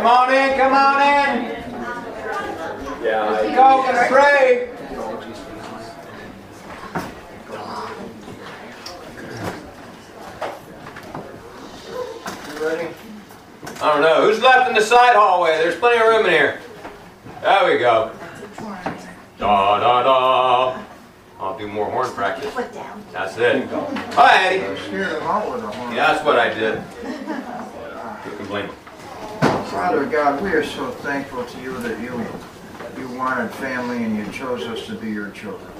Come on in, come on in. Yeah, let's go, let's pray. You ready? I don't know. Who's left in the side hallway? There's plenty of room in here. There we go. Da da da. I'll do more horn practice. That's it. Hi, Eddie. Scare them out with a horn. Yeah, that's what I did. Who can blame him? Father God, we are so thankful to you that you you wanted family and you chose us to be your children.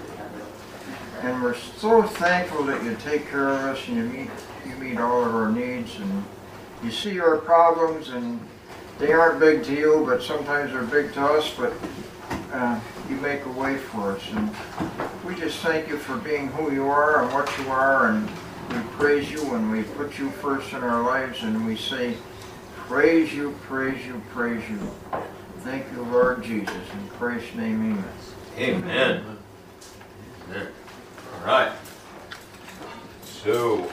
And we're so thankful that you take care of us and you meet you meet all of our needs and you see our problems and they aren't big to you, but sometimes they're big to us, but uh, you make a way for us. And we just thank you for being who you are and what you are and we praise you and we put you first in our lives and we say, Praise you, praise you, praise you. Thank you, Lord Jesus. In Christ's name, amen. Amen. Amen. All right. So,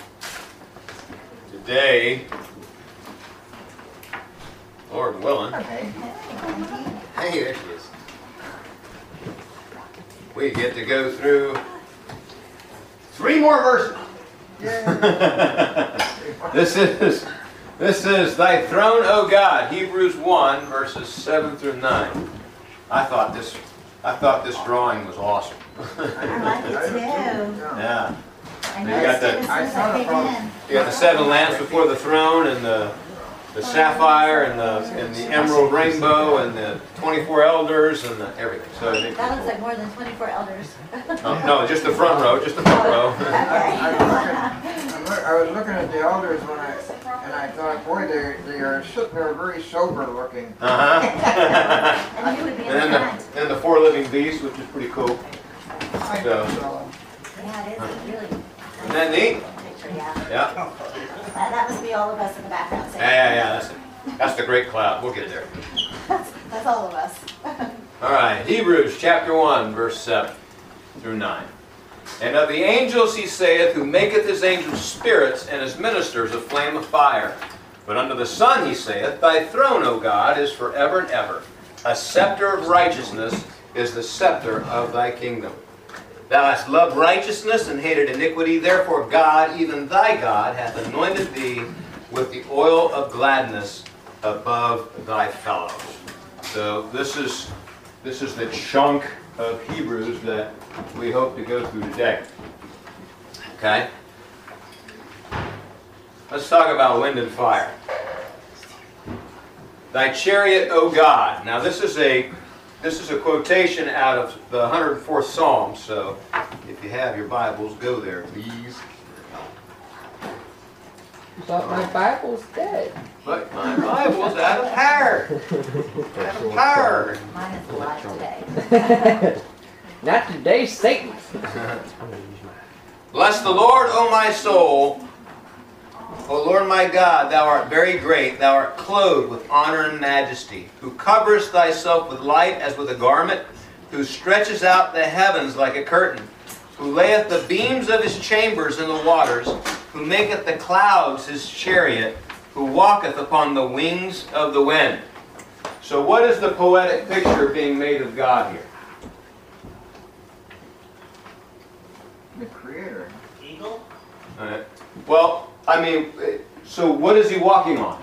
today, Lord willing, hey, there she is. We get to go through three more verses. this is this is thy throne, O God, Hebrews 1, verses 7 through 9. I thought this I thought this drawing was awesome. I like it too. yeah. I You got noticed the- it as I soon as found I a came problem. in. You got the seven lamps before the throne and the the sapphire and the and the emerald rainbow and the 24 elders and the everything. So I think That looks like more than 24 elders. no, no, just the front row, just the front row. I, I'm looking, I'm look, I was looking at the elders when I, and I thought, boy, they, they are sitting there very sober looking. Uh-huh. And you would be in and then the the front. then the four living beasts, which is pretty cool. I So- so, Yeah, it is really Isn't that neat? picture, yeah. Yeah. That, that must be all of us in the background Yeah, saying. yeah, yeah. That's it. That's the great cloud. We'll get there. That's, that's all of us. All right, Hebrews chapter 1, verse 7 through 9. And of the angels he saith, who maketh his angels spirits, and his ministers a flame of fire. But unto the Son he saith, Thy throne, O God, is forever and ever. A scepter of righteousness is the scepter of thy kingdom. Thou hast loved righteousness and hated iniquity, therefore God, even thy God, hath anointed thee with the oil of gladness above thy fellows. So this is this is the chunk of Hebrews that we hope to go through today. Okay? Let's talk about wind and fire. Thy chariot, O God. Now this is a this is a quotation out of the 104th Psalm, so if you have your Bibles, go there, please. But my Bible's dead. But my Bible's out of power. Out of power. Mine is alive today. Not today, Satan. Bless the Lord, O my soul. O Lord my God, thou art very great. Thou art clothed with honor and majesty, who coverest thyself with light as with a garment, who stretches out the heavens like a curtain, who layeth the beams of his chambers in the waters, who maketh the clouds his chariot, who walketh upon the wings of the wind. So, what is the poetic picture being made of God here? the Creator. Eagle? Alright. Well, I mean, so what is he walking on?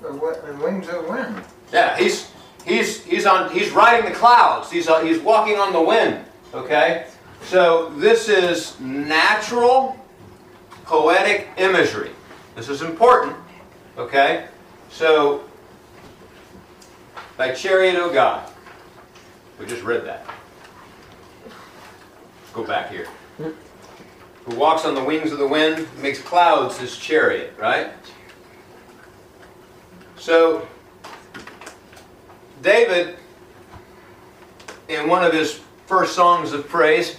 The, the wings of wind. Yeah, he's he's he's on he's riding the clouds. He's uh, he's walking on the wind. Okay, so this is natural poetic imagery. This is important. Okay, so thy chariot, O God. We just read that. Let's go back here. Who walks on the wings of the wind, makes clouds his chariot, right? So David, in one of his first songs of praise,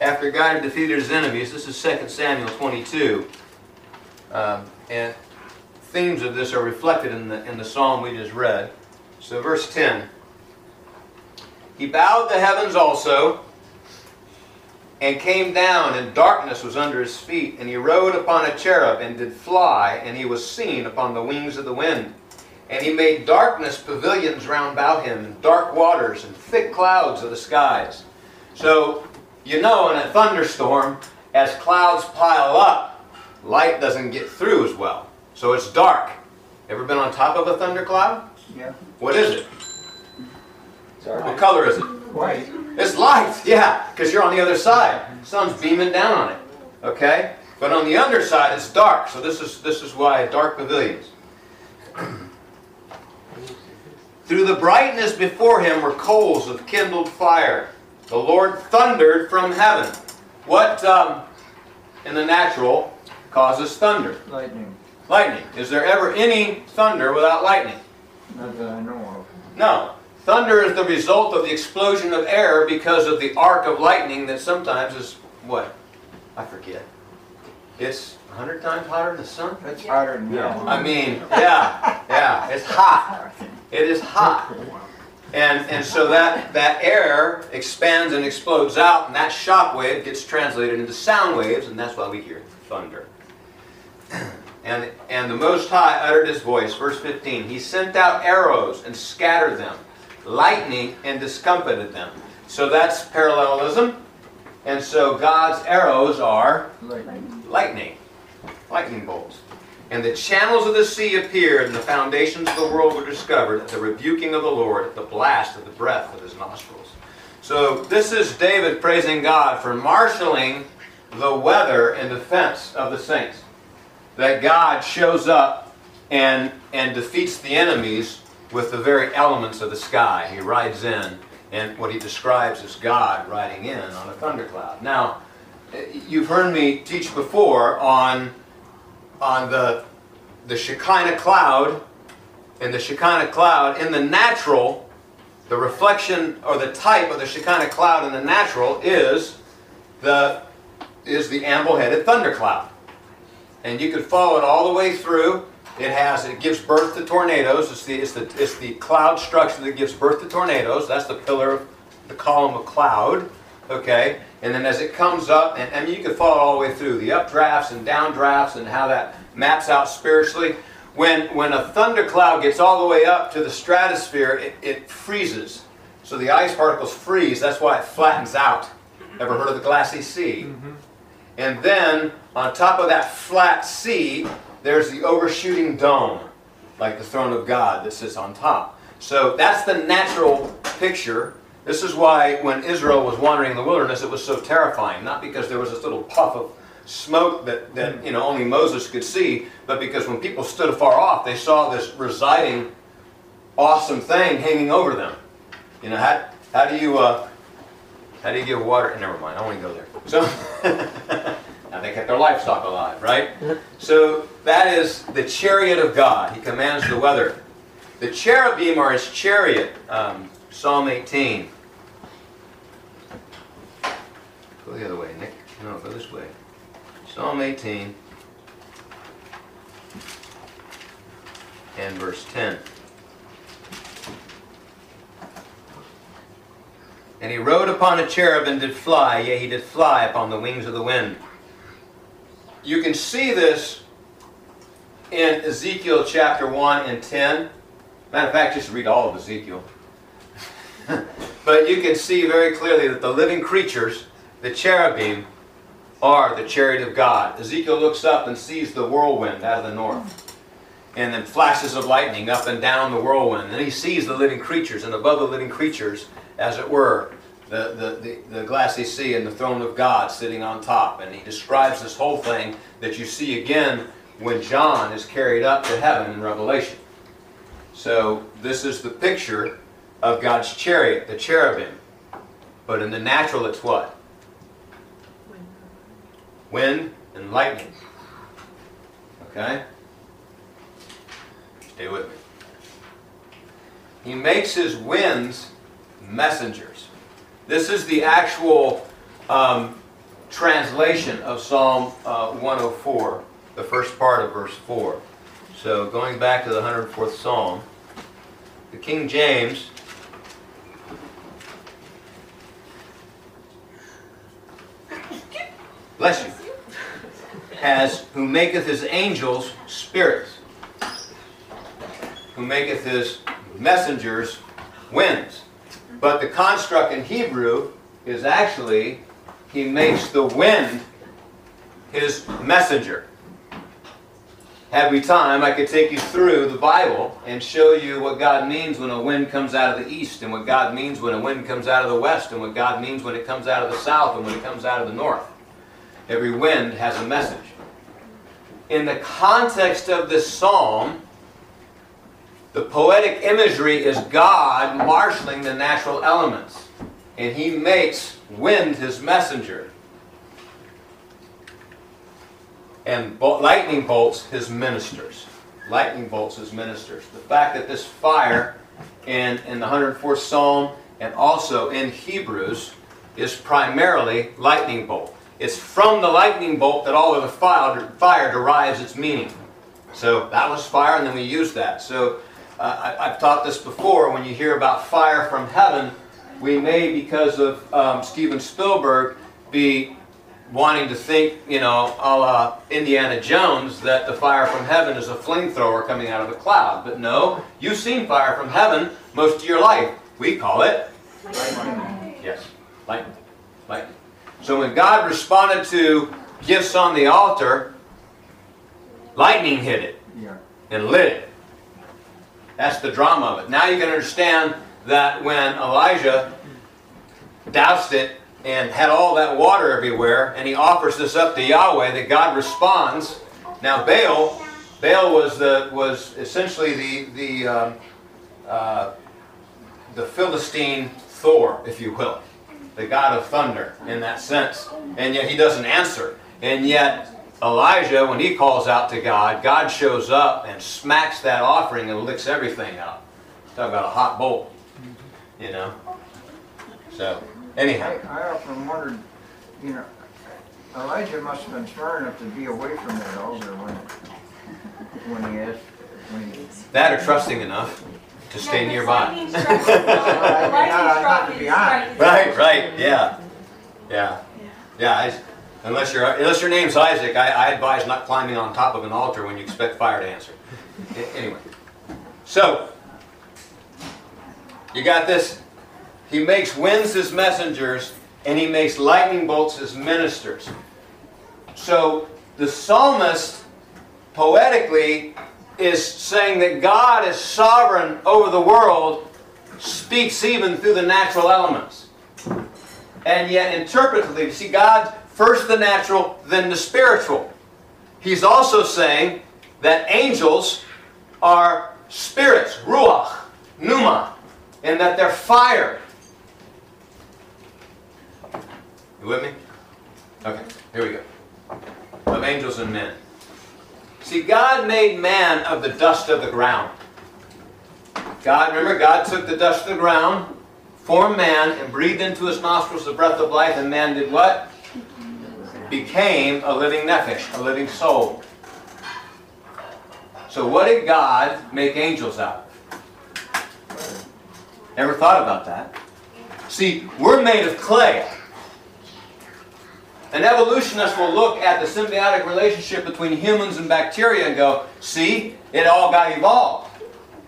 after God had defeated his enemies, this is 2 Samuel 22, um, and themes of this are reflected in the, in the psalm we just read. So, verse 10 He bowed the heavens also, and came down, and darkness was under his feet, and he rode upon a cherub, and did fly, and he was seen upon the wings of the wind. And he made darkness pavilions round about him, and dark waters, and thick clouds of the skies. So, you know, in a thunderstorm, as clouds pile up, light doesn't get through as well. So it's dark. Ever been on top of a thundercloud? Yeah. What is it? Sorry. What color is it? It's light, yeah, because you're on the other side. Sun's beaming down on it. Okay? But on the underside it's dark. So this is this is why dark pavilions. Through the brightness before him were coals of kindled fire. The Lord thundered from heaven. What um, in the natural causes thunder? Lightning. Lightning. Is there ever any thunder without lightning? Not that I know of. No. Thunder is the result of the explosion of air because of the arc of lightning that sometimes is what? I forget. It's a hundred times hotter than the sun? It's hotter than hell. I mean, yeah, yeah, it's hot. It is hot. And, and so that, that air expands and explodes out, and that shock wave gets translated into sound waves, and that's why we hear thunder. And, and the Most High uttered his voice, verse 15. He sent out arrows and scattered them, lightning and discomfited them. So that's parallelism. And so God's arrows are Lightning. lightning, bolts. And the channels of the sea appeared, and the foundations of the world were discovered at the rebuking of the Lord, at the blast of the breath of his nostrils. So this is David praising God for marshaling the weather in defense of the saints. That God shows up and, and defeats the enemies with the very elements of the sky. He rides in, and what he describes as God riding in on a thundercloud. Now, eh, you've heard me teach before on on the the Shekinah cloud and the Shekinah cloud in the natural the reflection or the type of the Shekinah cloud in the natural is the is the anvil-headed thundercloud and you could follow it all the way through it has it gives birth to tornadoes it's the it's the it's the cloud structure that gives birth to tornadoes that's the pillar the column of cloud okay and then as it comes up, and I mean, you can follow all the way through the updrafts and downdrafts and how that maps out spiritually. When, when a thundercloud gets all the way up to the stratosphere, it, it freezes. So the ice particles freeze. That's why it flattens out. Ever heard of the glassy sea? Mm-hmm. And then on top of that flat sea, there's the overshooting dome, like the throne of God that sits on top. So that's the natural picture this is why when Israel was wandering in the wilderness, it was so terrifying. Not because there was this little puff of smoke that, that you know only Moses could see, but because when people stood afar off, they saw this residing, awesome thing hanging over them. You know how, how do you uh, how do you give water? Never mind, I won't go there. So they kept their livestock alive, right? So that is the chariot of God. He commands the weather. The cherubim are his chariot. Um, Psalm 18. Go the other way, Nick. No, go this way. Psalm 18 and verse 10. And he rode upon a cherub and did fly, yea, he did fly upon the wings of the wind. You can see this in Ezekiel chapter 1 and 10. Matter of fact, just read all of Ezekiel. but you can see very clearly that the living creatures, the cherubim, are the chariot of God. Ezekiel looks up and sees the whirlwind out of the north. And then flashes of lightning up and down the whirlwind. And he sees the living creatures, and above the living creatures, as it were, the, the, the, glassy sea and the throne of God sitting on top. And he describes this whole thing that you see again when John is carried up to heaven in Revelation. So this is the picture of God's chariot, the cherubim. But in the natural, it's what? Wind and lightning. Okay? Stay with me. He makes his winds messengers. This is the actual um, translation of Psalm uh, 104, the first part of verse 4. So going back to the 104th Psalm, the King James bless you, has who maketh his angels spirits, who who maketh his messengers winds. But the construct in Hebrew is actually, he makes the wind his messenger. Had we time, I could take you through the Bible and show you what God means when a wind comes out of the east, and what God means when a wind comes out of the west, and what God means when it comes out of the south, and when it comes out of the north. Every wind has a message. In the context of this psalm, the poetic imagery is God marshaling the natural elements, and He makes wind His messenger. and lightning bolts his ministers. Lightning bolts his ministers. The fact that this fire in, in the 104th Psalm and also in Hebrews is primarily lightning bolt. It's from the lightning bolt that all of the fire, fire derives its meaning. So that was fire, and then we used that. So uh, I, I've taught this before. When you hear about fire from heaven, we may, because of um, Steven Spielberg, be wanting to think, you know, a la Indiana Jones, that the fire from heaven is a flamethrower coming out of a cloud. But no, you've seen fire from heaven most of your life. We call it, yes, lightning. Lightning. So when God responded to gifts on the altar, lightning hit it and lit it. That's the drama of it. Now you can understand that when Elijah doused it and had all that water everywhere, and he offers this up to Yahweh, that God responds. Now Baal, Baal was the was essentially the the um, uh, the Philistine Thor, if you will, the god of thunder in that sense, and yet he doesn't answer, and yet Elijah, when he calls out to God, God shows up and smacks that offering and licks everything up. Talk about a hot bolt, you know. So anyhow. I, I often wondered, you know, Elijah must have been smart enough to be away from that altar when, when he asked, when he. That or trusting enough to stay nearby. I- I had to be honest. Right, right, yeah, yeah, yeah. I, unless your unless your name's Isaac, I, I advise not climbing on top of an altar when you expect fire to answer. Anyway, so you got this. He makes winds his messengers, and he makes lightning bolts his ministers. So the psalmist, poetically, is saying that God is sovereign over the world, speaks even through the natural elements. And yet, interpretively, you see God first the natural, then the spiritual. He's also saying that angels are spirits, ruach, pneuma, and that they're fire. You with me? Okay, here we go. Of angels and men. See, God made man of the dust of the ground. God, remember, God took the dust of the ground, formed man, and breathed into his nostrils the breath of life, and man did what? Became a living nephesh, a living soul. So, what did God make angels out of? Ever thought about that? See, we're made of clay. An evolutionist will look at the symbiotic relationship between humans and bacteria and go, see, it all got evolved.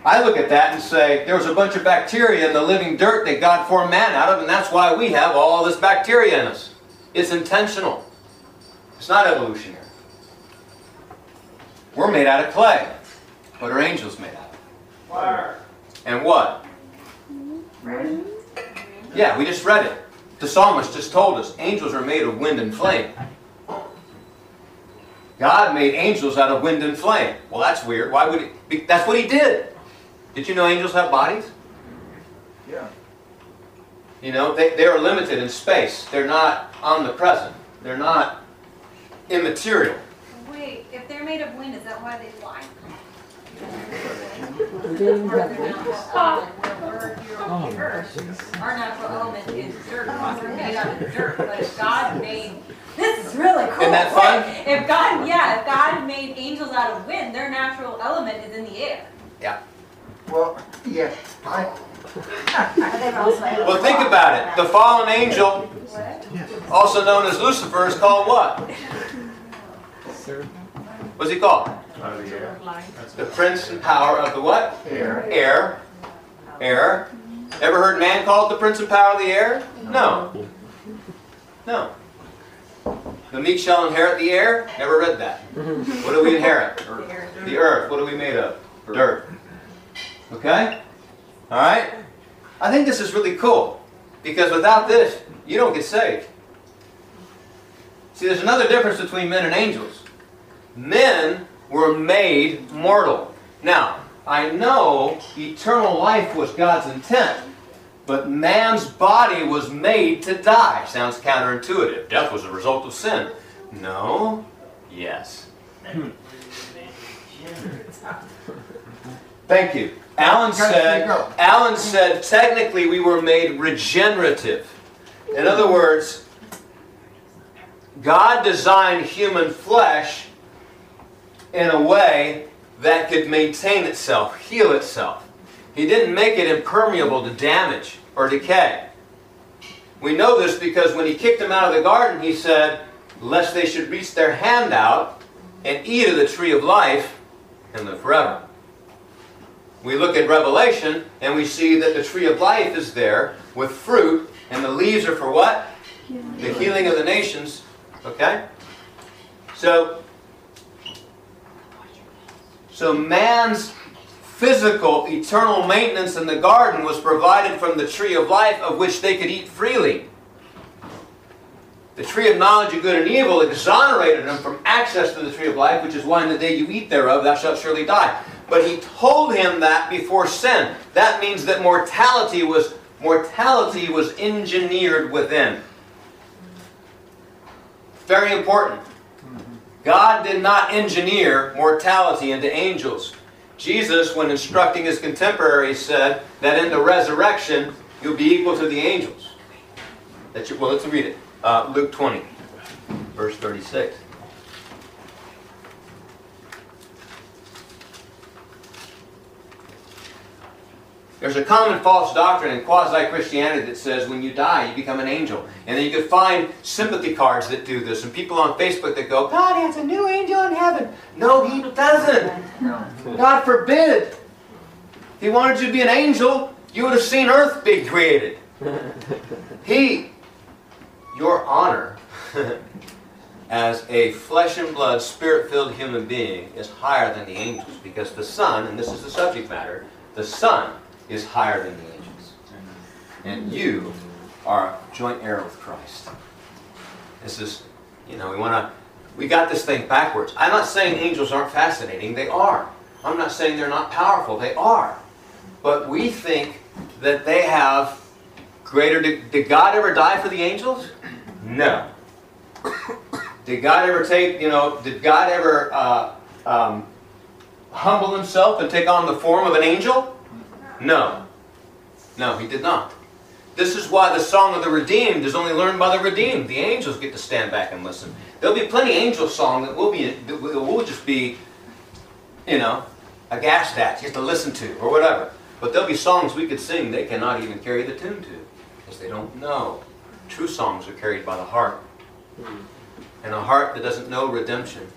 I look at that and say, there was a bunch of bacteria in the living dirt that God formed man out of, and that's why we have all this bacteria in us. It's intentional. It's not evolutionary. We're made out of clay. What are angels made out of? Fire. And what? Right? Yeah, we just read it. The psalmist just told us angels are made of wind and flame. God made angels out of wind and flame. Well, that's weird. Why would it be? That's what he did. Did you know angels have bodies? Yeah. You know, they, they are limited in space. They're not omnipresent. They're not immaterial. Wait, if they're made of wind, is that why they fly? We didn't Or have their natural element, where we're here on the earth, our natural element is dirt, we're made out of dirt, but if God made, this is really cool. Isn't that fun? If God, yeah, if God made angels out of wind, their natural element is in the air. Yeah. Well, yeah, I, But they were also able Well, think about it. The fallen angel, What? also known as Lucifer, is called what? What's he called? Of the air. The prince and power of the what? Air. Air. Air. Ever heard man called the prince and power of the air? No. No. The meek shall inherit the air? Never read that. What do we inherit? The earth. What are we made of? Dirt. Okay? Alright? I think this is really cool. Because without this, you don't get saved. See, there's another difference between men and angels. Men were made mortal. Now, I know eternal life was God's intent, but man's body was made to die. Sounds counterintuitive. Death was a result of sin. No. Yes. Thank you. Alan said. Alan said technically we were made regenerative. In other words, God designed human flesh in a way that could maintain itself, heal itself. He didn't make it impermeable to damage or decay. We know this because when he kicked them out of the garden, he said, lest they should reach their hand out and eat of the tree of life and live forever. We look at Revelation and we see that the tree of life is there with fruit, and the leaves are for what? The healing of the nations. Okay? So, so man's physical, eternal maintenance in the garden was provided from the tree of life of which they could eat freely. The tree of knowledge of good and evil exonerated them from access to the tree of life, which is why in the day you eat thereof thou shalt surely die. But he told him that before sin. That means that mortality was mortality was engineered within. Very important. God did not engineer mortality into angels. Jesus, when instructing his contemporaries, said that in the resurrection you'll be equal to the angels. That you, well, let's read it. Uh, Luke 20, verse 36. There's a common false doctrine in quasi-Christianity that says when you die, you become an angel. And then you can find sympathy cards that do this, and people on Facebook that go, God has a new angel in heaven. No, he doesn't. God forbid. If he wanted you to be an angel, you would have seen earth be created. He, your honor as a flesh and blood, spirit filled human being is higher than the angels because the Son, and this is the subject matter, the Son is higher than the angels. And you are a joint heir with Christ. This is, you know, we want to, we got this thing backwards. I'm not saying angels aren't fascinating, they are. I'm not saying they're not powerful, they are. But we think that they have greater. Did, did God ever die for the angels? No. Did God ever take, you know, did God ever uh, um, humble himself and take on the form of an angel? No. No, he did not. This is why the song of the redeemed is only learned by the redeemed. The angels get to stand back and listen. There'll be plenty angel song that will be that will just be, you know, aghast at, just to listen to or whatever. But there'll be songs we could sing they cannot even carry the tune to, because they don't know. True songs are carried by the heart. And a heart that doesn't know redemption,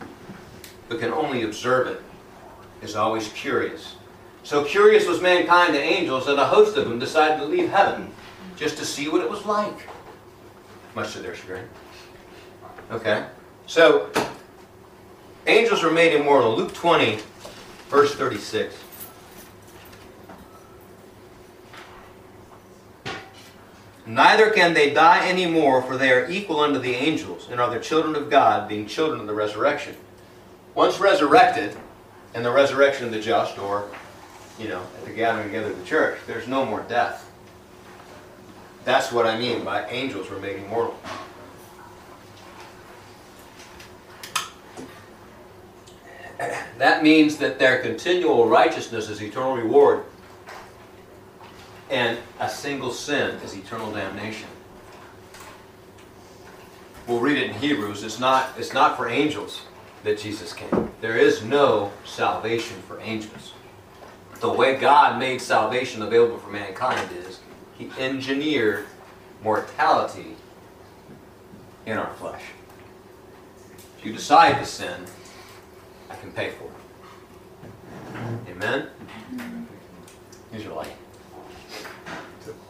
but can only observe it, is always curious. So curious was mankind to angels that a host of them decided to leave heaven just to see what it was like. Much to their chagrin. Okay? So, angels were made immortal. Luke 20, verse 36. Neither can they die any more, for they are equal unto the angels, and are the children of God, being children of the resurrection. Once resurrected, and the resurrection of the just, or, you know, at the gathering together of the church, there's no more death. That's what I mean by angels were made immortal. That means that their continual righteousness is eternal reward, and a single sin is eternal damnation. We'll read it in Hebrews. It's not, it's not for angels that Jesus came. There is no salvation for angels. The way God made salvation available for mankind is He engineered mortality in our flesh. If you decide to sin, I can pay for. It. Amen? These are like,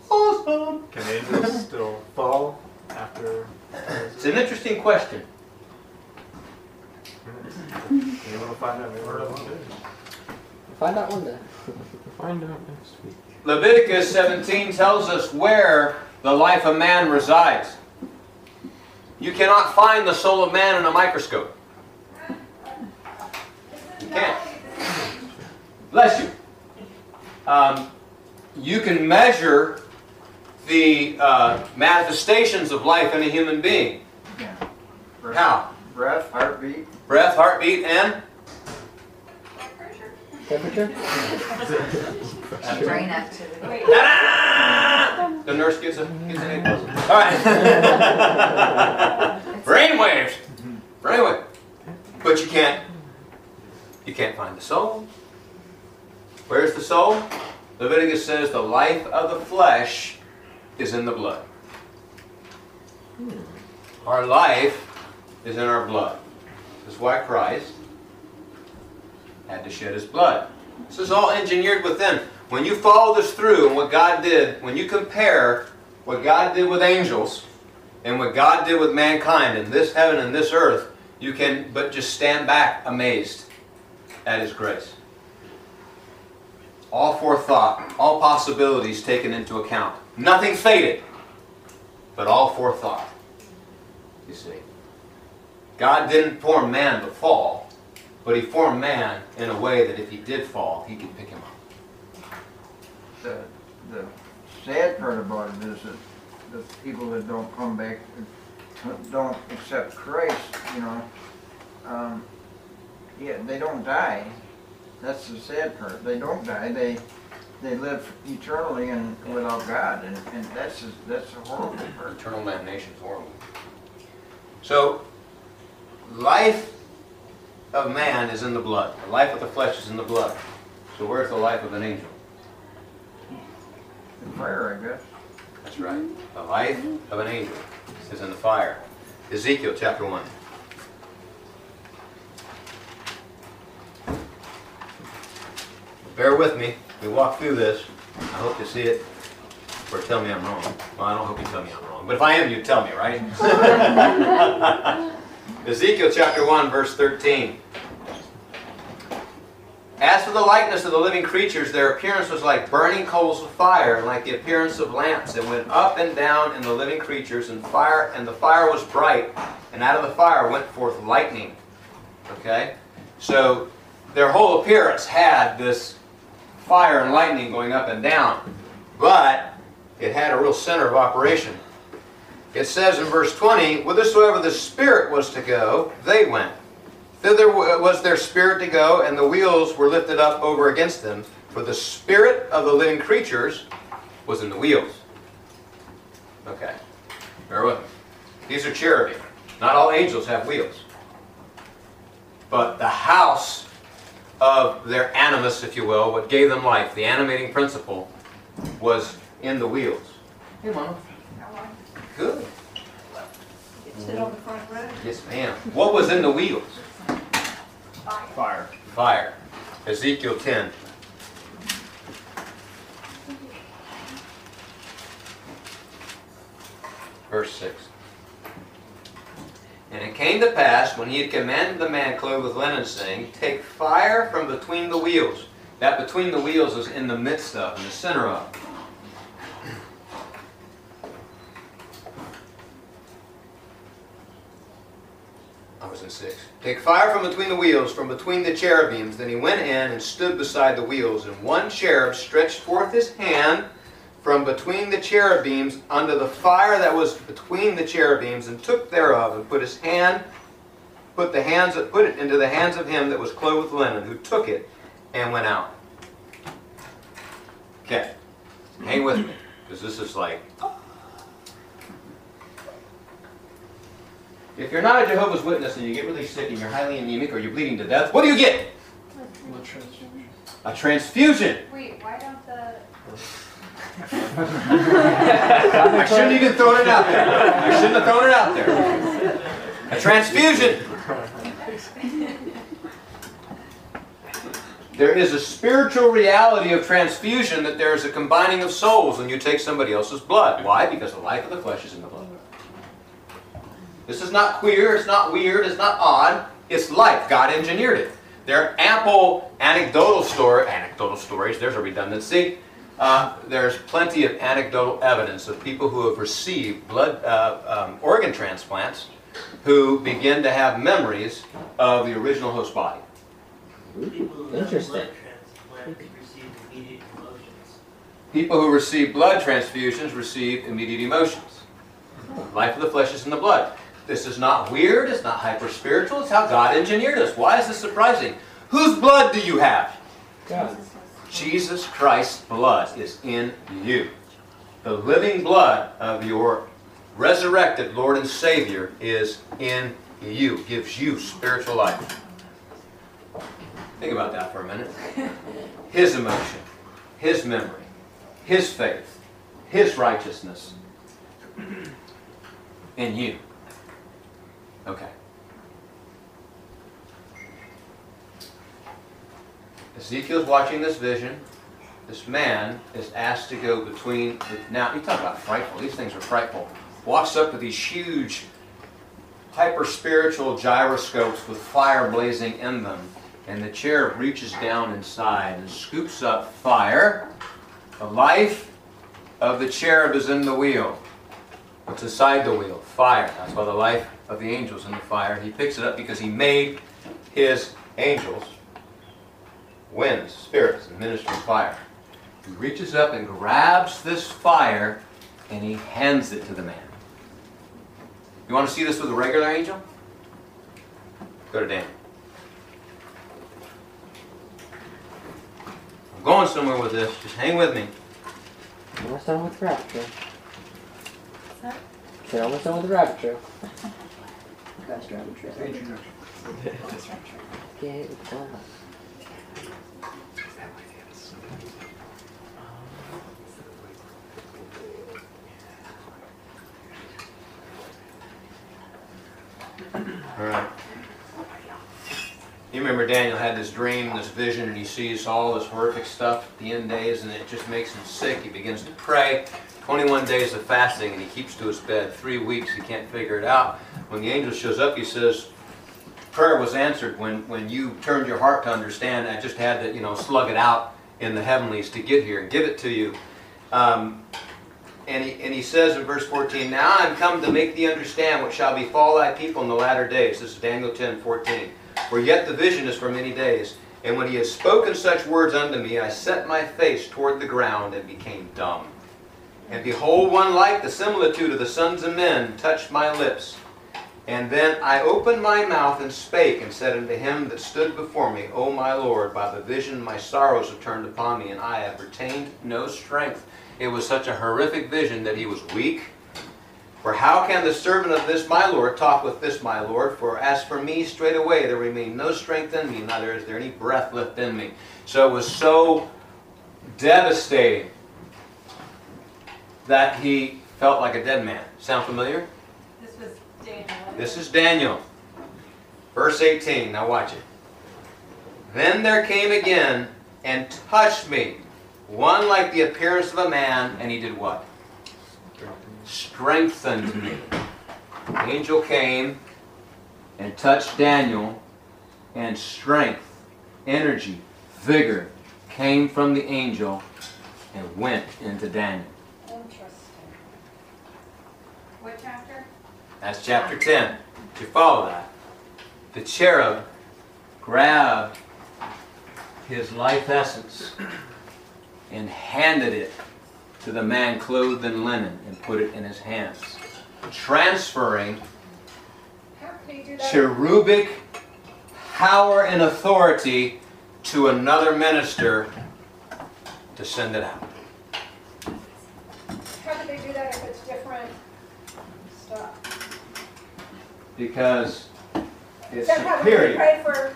awesome! Can angels still fall after? It's an interesting question. Anyone will find out. Find out one day. Find out next week. Leviticus 17 tells us where the life of man resides. You cannot find the soul of man in a microscope. You can't. Bless you. Um, you can measure the uh, manifestations of life in a human being. How? Breath, heartbeat. Breath, heartbeat, and Temperature? Brain activity. Ta-da! The nurse gets a gets an A plus. All right. Brain waves. Brain wave. But you can't. You can't find the soul. Where's the soul? Leviticus says the life of the flesh is in the blood. Hmm. Our life is in our blood. This is why Christ had to shed his blood. This is all engineered within. When you follow this through and what God did, when you compare what God did with angels and what God did with mankind in this heaven and this earth, you can but just stand back amazed at his grace. All forethought, all possibilities taken into account. Nothing faded, but all forethought. You see. God didn't form man to fall, but he formed man in a way that if he did fall, he could pick him up. The, the sad part about it is that the people that don't come back, don't accept Christ, you know, um, yeah, they don't die. That's the sad part. They don't die. They they live eternally and without God, and, and that's a, that's a horrible part. Eternal damnation is horrible. So, life of man is in the blood. The life of the flesh is in the blood. So where's the life of an angel? In fire, I guess. That's right. The life of an angel is in the fire. Ezekiel chapter 1. Bear with me. We walk through this. I hope you see it. Or tell me I'm wrong. Well, I don't hope you tell me I'm wrong. But if I am, you tell me, right? Ezekiel chapter 1, verse 13. As for the likeness of the living creatures, their appearance was like burning coals of fire, and like the appearance of lamps that went up and down in the living creatures, and fire, and the fire was bright, and out of the fire went forth lightning. Okay? So their whole appearance had this fire and lightning going up and down. But it had a real center of operation. It says in verse 20, Whithersoever the Spirit was to go, they went. Thither uh, was their spirit to go, and the wheels were lifted up over against them. For the spirit of the living creatures was in the wheels. Okay. Bear with me. These are cherubim. Not all angels have wheels. But the house of their animus, if you will, what gave them life, the animating principle, was in the wheels. Hey, Mama. Good. sit on the front row. Yes, ma'am. What was in the wheels? Fire. Fire. Ezekiel 10. Verse 6. And it came to pass, when he had commanded the man clothed with linen, saying, Take fire from between the wheels. That between the wheels is in the midst of, in the center of. I was in six. Take fire from between the wheels, from between the cherubims. Then he went in and stood beside the wheels, and one cherub stretched forth his hand from between the cherubims unto the fire that was between the cherubims, and took thereof, and put his hand, put the hands, that put it into the hands of him that was clothed with linen, who took it and went out. Okay, hang with me, because this is like If you're not a Jehovah's Witness and you get really sick and you're highly anemic or you're bleeding to death, what do you get? A transfusion. A transfusion. Wait, why don't the, I shouldn't even thrown it out there. I shouldn't have thrown it out there. A transfusion. There is a spiritual reality of transfusion that there is a combining of souls when you take somebody else's blood. Why? Because the life of the flesh is in the blood. This is not queer, it's not weird, it's not odd. It's life. God engineered it. There are ample anecdotal story, anecdotal stories. There's a redundancy. Uh, there's plenty of anecdotal evidence of people who have received blood uh, um, organ transplants who begin to have memories of the original host body. Interesting. People who receive blood transfusions receive immediate emotions. Life of the flesh is in the blood. This is not weird, it's not hyper spiritual, it's how God engineered us. Why is this surprising? Whose blood do you have? God. Jesus Christ's blood is in you. The living blood of your resurrected Lord and Savior is in you, gives you spiritual life. Think about that for a minute. His emotion, His memory, His faith, His righteousness in you. Okay. Ezekiel's watching this vision. This man is asked to go between. The, now, you talk about frightful. These things are frightful. Walks up with these huge, hyper spiritual gyroscopes with fire blazing in them. And the cherub reaches down inside and scoops up fire. The life of the cherub is in the wheel. What's inside the wheel? Fire. That's why the life of the angels in the fire. He picks it up because he made his angels winds, spirits, and ministering fire. He reaches up and grabs this fire and he hands it to the man. You want to see this with a regular angel? Go to Daniel. I'm going somewhere with this. Just hang with me. Almost done with rapture. Sorry? Said almost done with the rabbit trail. rapture. Ghost road trip. Yeah, it's done. All right. You remember Daniel had this dream, this vision, and he sees all this horrific stuff at the end days, and it just makes him sick. He begins to pray. 21 days of fasting, and he keeps to his bed. Three weeks, he can't figure it out. When the angel shows up, he says, prayer was answered when, when you turned your heart to understand. I just had to, you know, slug it out in the heavenlies to get here and give it to you. Um, and he, and he says in verse 14, Now I'm come to make thee understand what shall befall thy people in the latter days. This is Daniel 10, 14. For yet the vision is for many days. And when he had spoken such words unto me, I set my face toward the ground and became dumb. And behold, one like the similitude of the sons of men touched my lips. And then I opened my mouth and spake, and said unto him that stood before me, O my Lord, by the vision my sorrows have turned upon me, and I have retained no strength. It was such a horrific vision that he was weak. For how can the servant of this my Lord talk with this my Lord? For as for me, straightway there remained no strength in me, neither is there any breath left in me. So it was so devastating that he felt like a dead man. Sound familiar? This was Daniel. This is Daniel. Verse 18. Now watch it. Then there came again and touched me one like the appearance of a man, and he did what? Strengthened me. The angel came and touched Daniel, and strength, energy, vigor came from the angel and went into Daniel. Interesting. What chapter? That's chapter 10. Did you follow that? The cherub grabbed his life essence and handed it to the man clothed in linen and put it in his hands, transferring How could he do that? cherubic power and authority to another minister to send it out. How could they do that if it's different stuff? Because it's So how would we superior. for,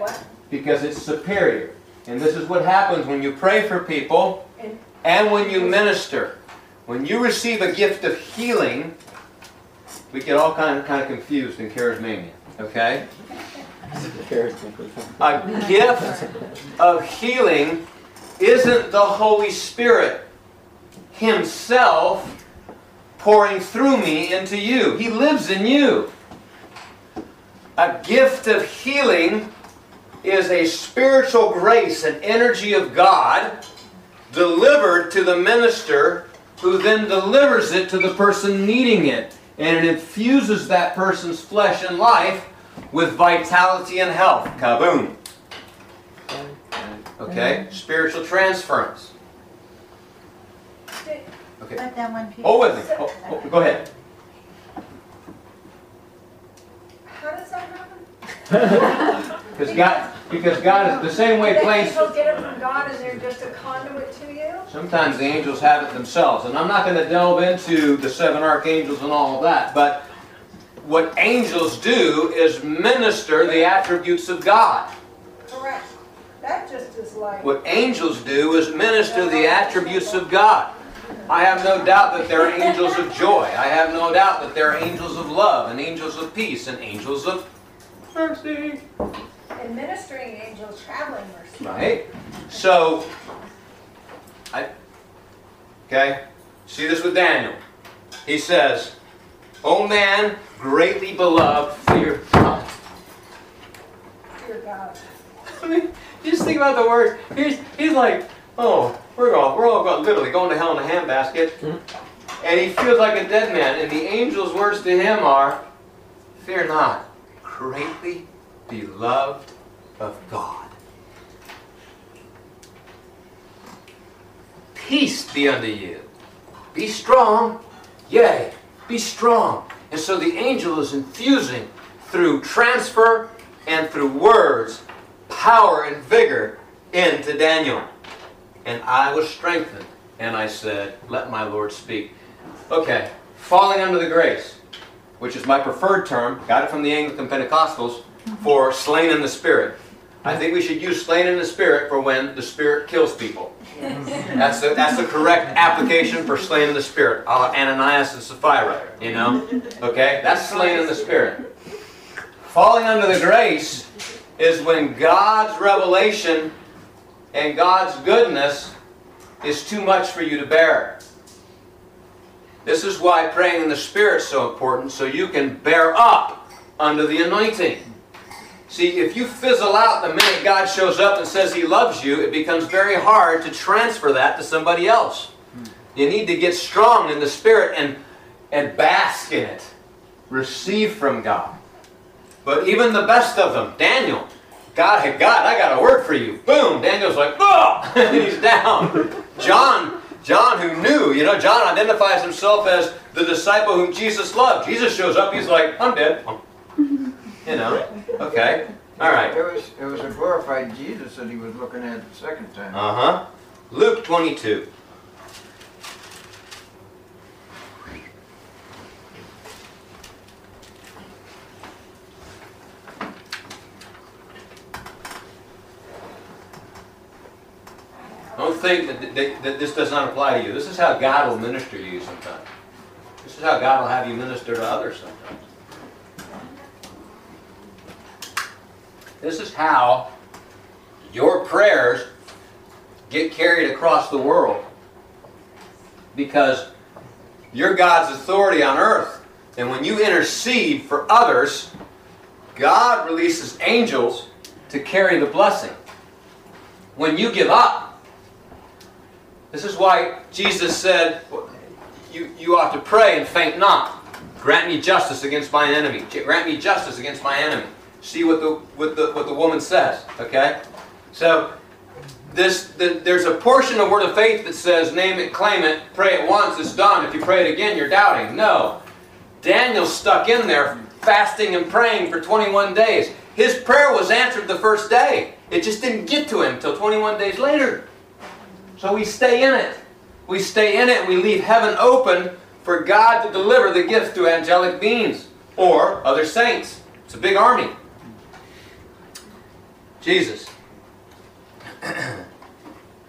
what? because it's superior. And this is what happens when you pray for people And- and when you minister. When you receive a gift of healing, we get all kind of, kind of confused in charismania, okay? A gift of healing isn't the Holy Spirit Himself pouring through me into you. He lives in you. A gift of healing is a spiritual grace an energy of God delivered to the minister who then delivers it to the person needing it. And it infuses that person's flesh and life with vitality and health. Kaboom. Okay? Spiritual transference. Okay. Let that one piece. Hold with me. Oh, oh, go ahead. How does that happen? Because God, because God is the same way angels get it from God and they're just a conduit to you? Sometimes the angels have it themselves, and I'm not going to delve into the seven archangels and all of that, but what angels do is minister the attributes of God. Correct. That just is like. What angels do is minister the attributes of God. I have no doubt that there are angels of joy. I have no doubt that there are angels of love and angels of peace and angels of mercy. Administering angels, traveling mercy. Right? So, I, okay, see this with Daniel. He says, O man, greatly beloved, fear God. Fear God. I mean, you just think about the word. He's, he's like, oh, we're going, we're all going, literally going to hell in a handbasket. Hmm? And he feels like a dead man. And the angel's words to him are, fear not, greatly beloved of God. Peace be unto you. Be strong, yea, be strong. And so the angel is infusing through transfer and through words power and vigor into Daniel. And I was strengthened, and I said, Let my Lord speak. Okay, falling under the grace, which is my preferred term, got it from the Anglican Pentecostals, for slain in the Spirit. I think we should use slain in the Spirit for when the Spirit kills people. That's the, that's the correct application for slain in the Spirit, a la Ananias and Sapphira, you know? Okay, that's slain in the Spirit. Falling under the grace is when God's revelation and God's goodness is too much for you to bear. This is why praying in the Spirit is so important, so you can bear up under the anointing. See, if you fizzle out the minute God shows up and says He loves you, it becomes very hard to transfer that to somebody else. You need to get strong in the Spirit and, and bask in it. Receive from God. But even the best of them, Daniel, God, God, I got a word for you. Boom! Daniel's like, oh! he's down. John, John, who knew, you know, John identifies himself as the disciple whom Jesus loved. Jesus shows up, he's like, I'm dead. You know, okay, all right. It was, it was a glorified Jesus that he was looking at the second time. Uh huh. Luke 22. Don't think that, that, this does not apply to you. This is how God will minister to you sometimes. This is how God will have you minister to others sometimes. This is how your prayers get carried across the world because you're God's authority on earth. And when you intercede for others, God releases angels to carry the blessing. When you give up, this is why Jesus said, you, you ought to pray and faint not. Grant me justice against my enemy. Grant me justice against my enemy. See what the, what the, what the woman says, okay? So, this, the, there's a portion of Word of Faith that says, name it, claim it, pray it once, it's done. If you pray it again, you're doubting. No. Daniel's stuck in there fasting and praying for 21 days. His prayer was answered the first day. It just didn't get to him until 21 days later. So we stay in it. We stay in it we leave heaven open for God to deliver the gifts to angelic beings or other saints. It's a big army. Jesus.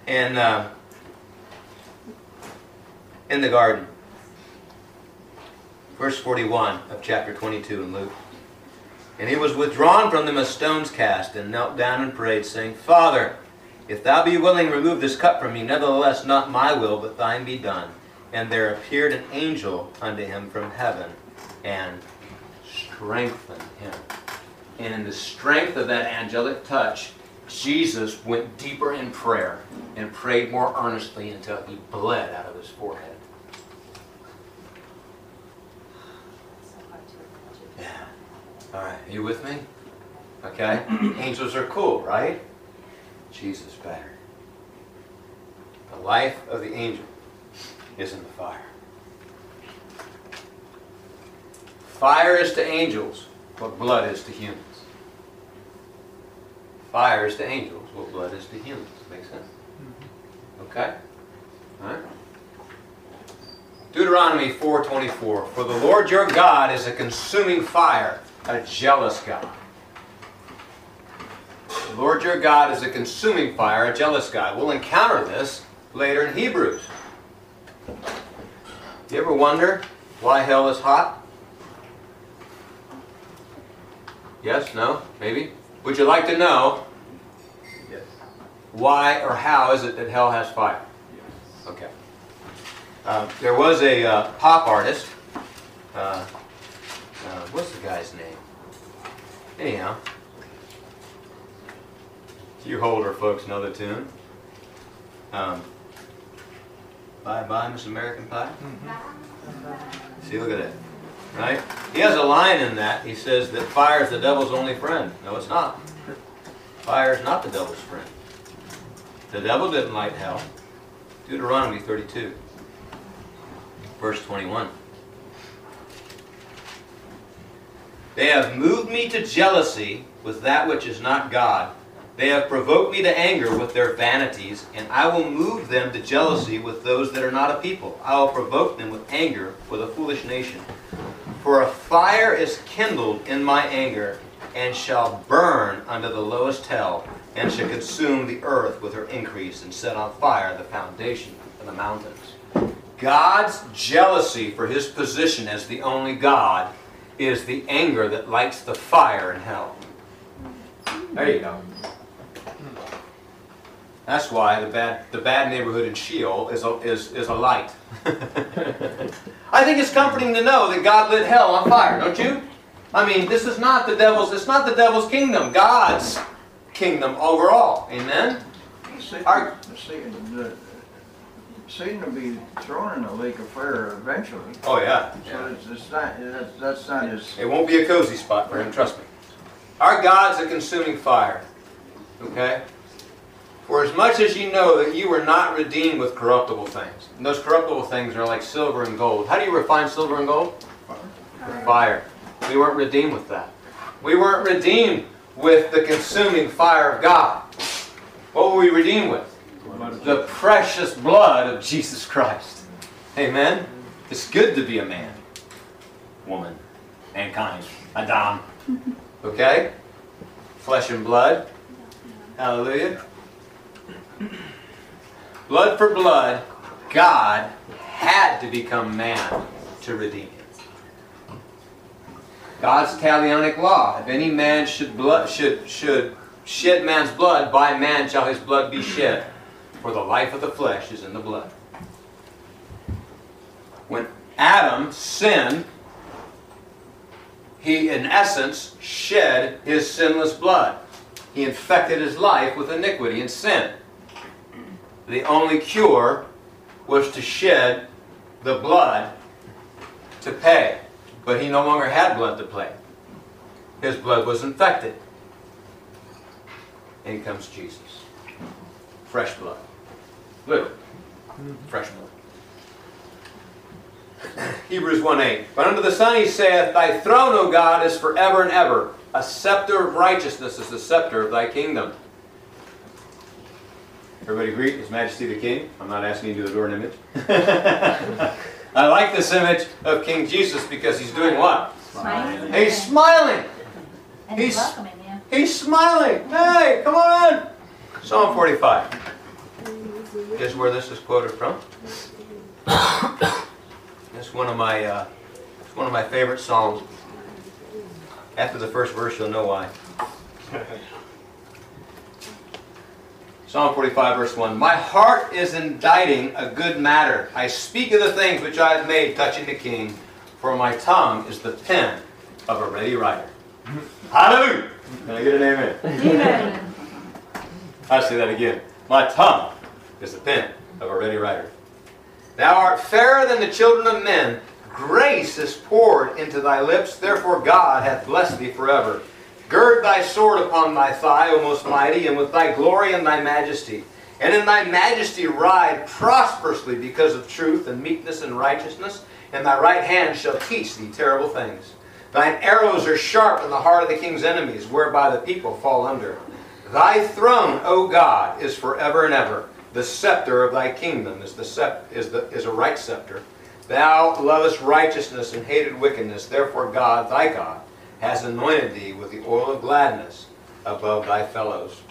and uh, in the garden, verse 41 of chapter 22 in Luke. And he was withdrawn from them as stones cast, and knelt down and prayed, saying, Father, if thou be willing, remove this cup from me. Nevertheless, not my will, but thine be done. And there appeared an angel unto him from heaven, and strengthened him. And in the strength of that angelic touch, Jesus went deeper in prayer and prayed more earnestly until he bled out of his forehead. Yeah. All right, are you with me? Okay? Angels are cool, right? Jesus better. The life of the angel is in the fire. Fire is to angels what blood is to humans. Fire is to angels what blood is to humans. Make sense? Mm-hmm. Okay? Alright? Deuteronomy 4.24 For the Lord your God is a consuming fire, a jealous God. The Lord your God is a consuming fire, a jealous God. We'll encounter this later in Hebrews. You ever wonder why hell is hot? Yes? No? Maybe? Would you like to know Yes. why or how is it that hell has fire? Okay. Uh, there was a uh, pop artist. Uh, uh, what's the guy's name? Anyhow. You older folks know the tune. Um, bye bye, Miss American Pie. See, look at that. Right? He has a line in that. He says that fire is the devil's only friend. No, it's not. Fire is not the devil's friend. The devil didn't light hell. Deuteronomy 32, verse 21. They have moved me to jealousy with that which is not God. They have provoked me to anger with their vanities, and I will move them to jealousy with those that are not a people. I will provoke them with anger with a foolish nation. For a fire is kindled in my anger, and shall burn under the lowest hell, and shall consume the earth with her increase, and set on fire the foundation of the mountains. God's jealousy for his position as the only God is the anger that lights the fire in hell. There you go. That's why the bad, the bad neighborhood in Sheol is a, is, is a light. I think it's comforting to know that God lit hell on fire, don't you? I mean, this is not the devil's, it's not the devil's kingdom, God's kingdom overall. Amen? Satan, Our- Satan, the- Satan will be thrown in the lake of fire eventually. Oh, yeah. So it's, it's not, that's, that's not his, It won't be a cozy spot for him, trust me. Our God's a consuming fire. Okay? For as much as you know that you were not redeemed with corruptible things, and those corruptible things are like silver and gold. How do you refine silver and gold? With fire. We weren't redeemed with that. We weren't redeemed with the consuming fire of God. What were we redeemed with? The precious blood of Jesus Christ. Amen? It's good to be a man, woman, mankind, Adam. Okay? Flesh and blood. Hallelujah. Blood for blood, God had to become man to redeem it. God's talionic law. If any man should blood should should shed man's blood, by man shall his blood be shed. For the life of the flesh is in the blood. When Adam sinned, he in essence shed his sinless blood. He infected his life with iniquity and sin. The only cure was to shed the blood to pay. But he no longer had blood to pay. His blood was infected. In comes Jesus. Fresh blood. Literally. Mm-hmm. Fresh blood. Hebrews 1.8 But unto the Son he saith, Thy throne, O God, is forever and ever. A scepter of righteousness is the scepter of thy kingdom. Everybody greet His Majesty the King. I'm not asking you to adore an image. I like this image of King Jesus because he's doing what? Smiling. He's smiling. And he's he's- welcoming you. He's smiling. Hey, come on in. Psalm 45. Guess where this is quoted from? It's one of my uh, it's one of my favorite psalms. After the first verse, you'll know why. Psalm 45, verse 1. My heart is inditing a good matter. I speak of the things which I have made touching the king, for my tongue is the pen of a ready writer. Hallelujah! Can I get an amen? Amen. I say that again. My tongue is the pen of a ready writer. Thou art fairer than the children of men. Grace is poured into thy lips. Therefore God hath blessed thee forever. Gird thy sword upon thy thigh, O most mighty, and with thy glory and thy majesty. And in thy majesty ride prosperously because of truth and meekness and righteousness. And thy right hand shall teach thee terrible things. Thine arrows are sharp in the heart of the king's enemies, whereby the people fall under. Thy throne, O God, is forever and ever. The scepter of thy kingdom is, the sep- is, the, is a right scepter. Thou lovest righteousness and hated wickedness. Therefore, God, thy God, has anointed thee with the oil of gladness above thy fellows.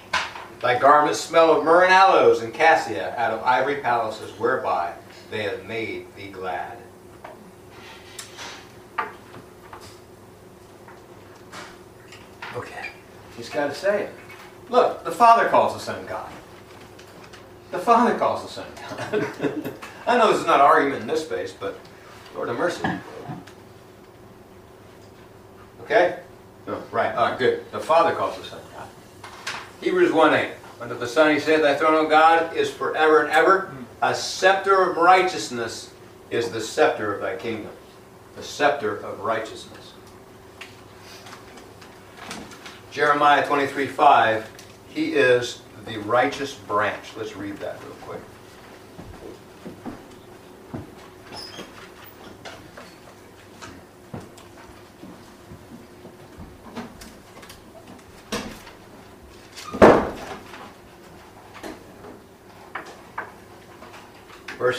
Thy garments smell of myrrh and aloes and cassia out of ivory palaces, whereby they have made thee glad. Okay, he's got to say it. Look, the Father calls the Son God. The Father calls the Son God. I know this is not an argument in this space, but Lord have mercy. Okay? No, right. All right, good. The Father calls the Son God. Hebrews 1 8. Under the Son he said, Thy throne, O God, is forever and ever. A scepter of righteousness is the scepter of thy kingdom. The scepter of righteousness. Jeremiah 23 5. He is the righteous branch. Let's read that real quick.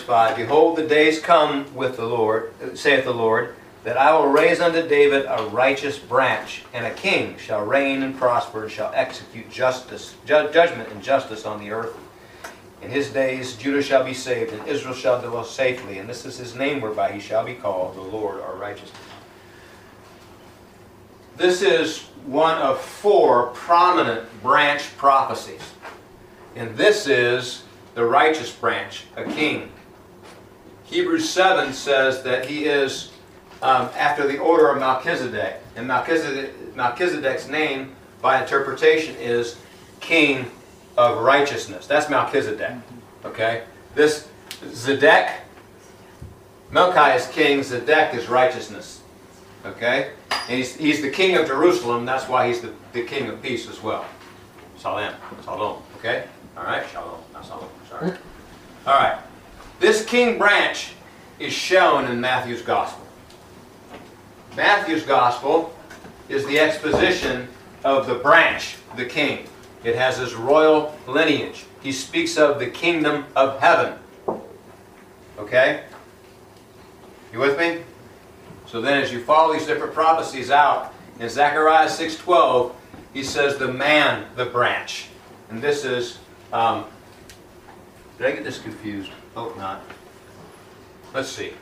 5 Behold, the days come with the Lord, saith the Lord, that I will raise unto David a righteous branch, and a king shall reign and prosper, and shall execute justice, ju- judgment and justice on the earth. In his days Judah shall be saved, and Israel shall dwell safely, and this is his name whereby he shall be called the Lord our righteousness. This is one of four prominent branch prophecies. And this is the righteous branch, a king. Hebrews 7 says that he is um, after the order of Melchizedek. And Melchizedek, Melchizedek's name, by interpretation, is King of Righteousness. That's Melchizedek. Okay? This Zedek, Melchi is king, Zedek is righteousness. Okay? And he's, he's the king of Jerusalem, that's why he's the, the king of peace as well. Salam. Shalom. Okay? Alright? Shalom. Not Shalom. Sorry. Alright. This king branch is shown in Matthew's gospel. Matthew's gospel is the exposition of the branch, the king. It has his royal lineage. He speaks of the kingdom of heaven. Okay? You with me? So then as you follow these different prophecies out, in Zechariah 6.12, he says the man, the branch. And this is, um, did I get this confused? Hope not. Let's see.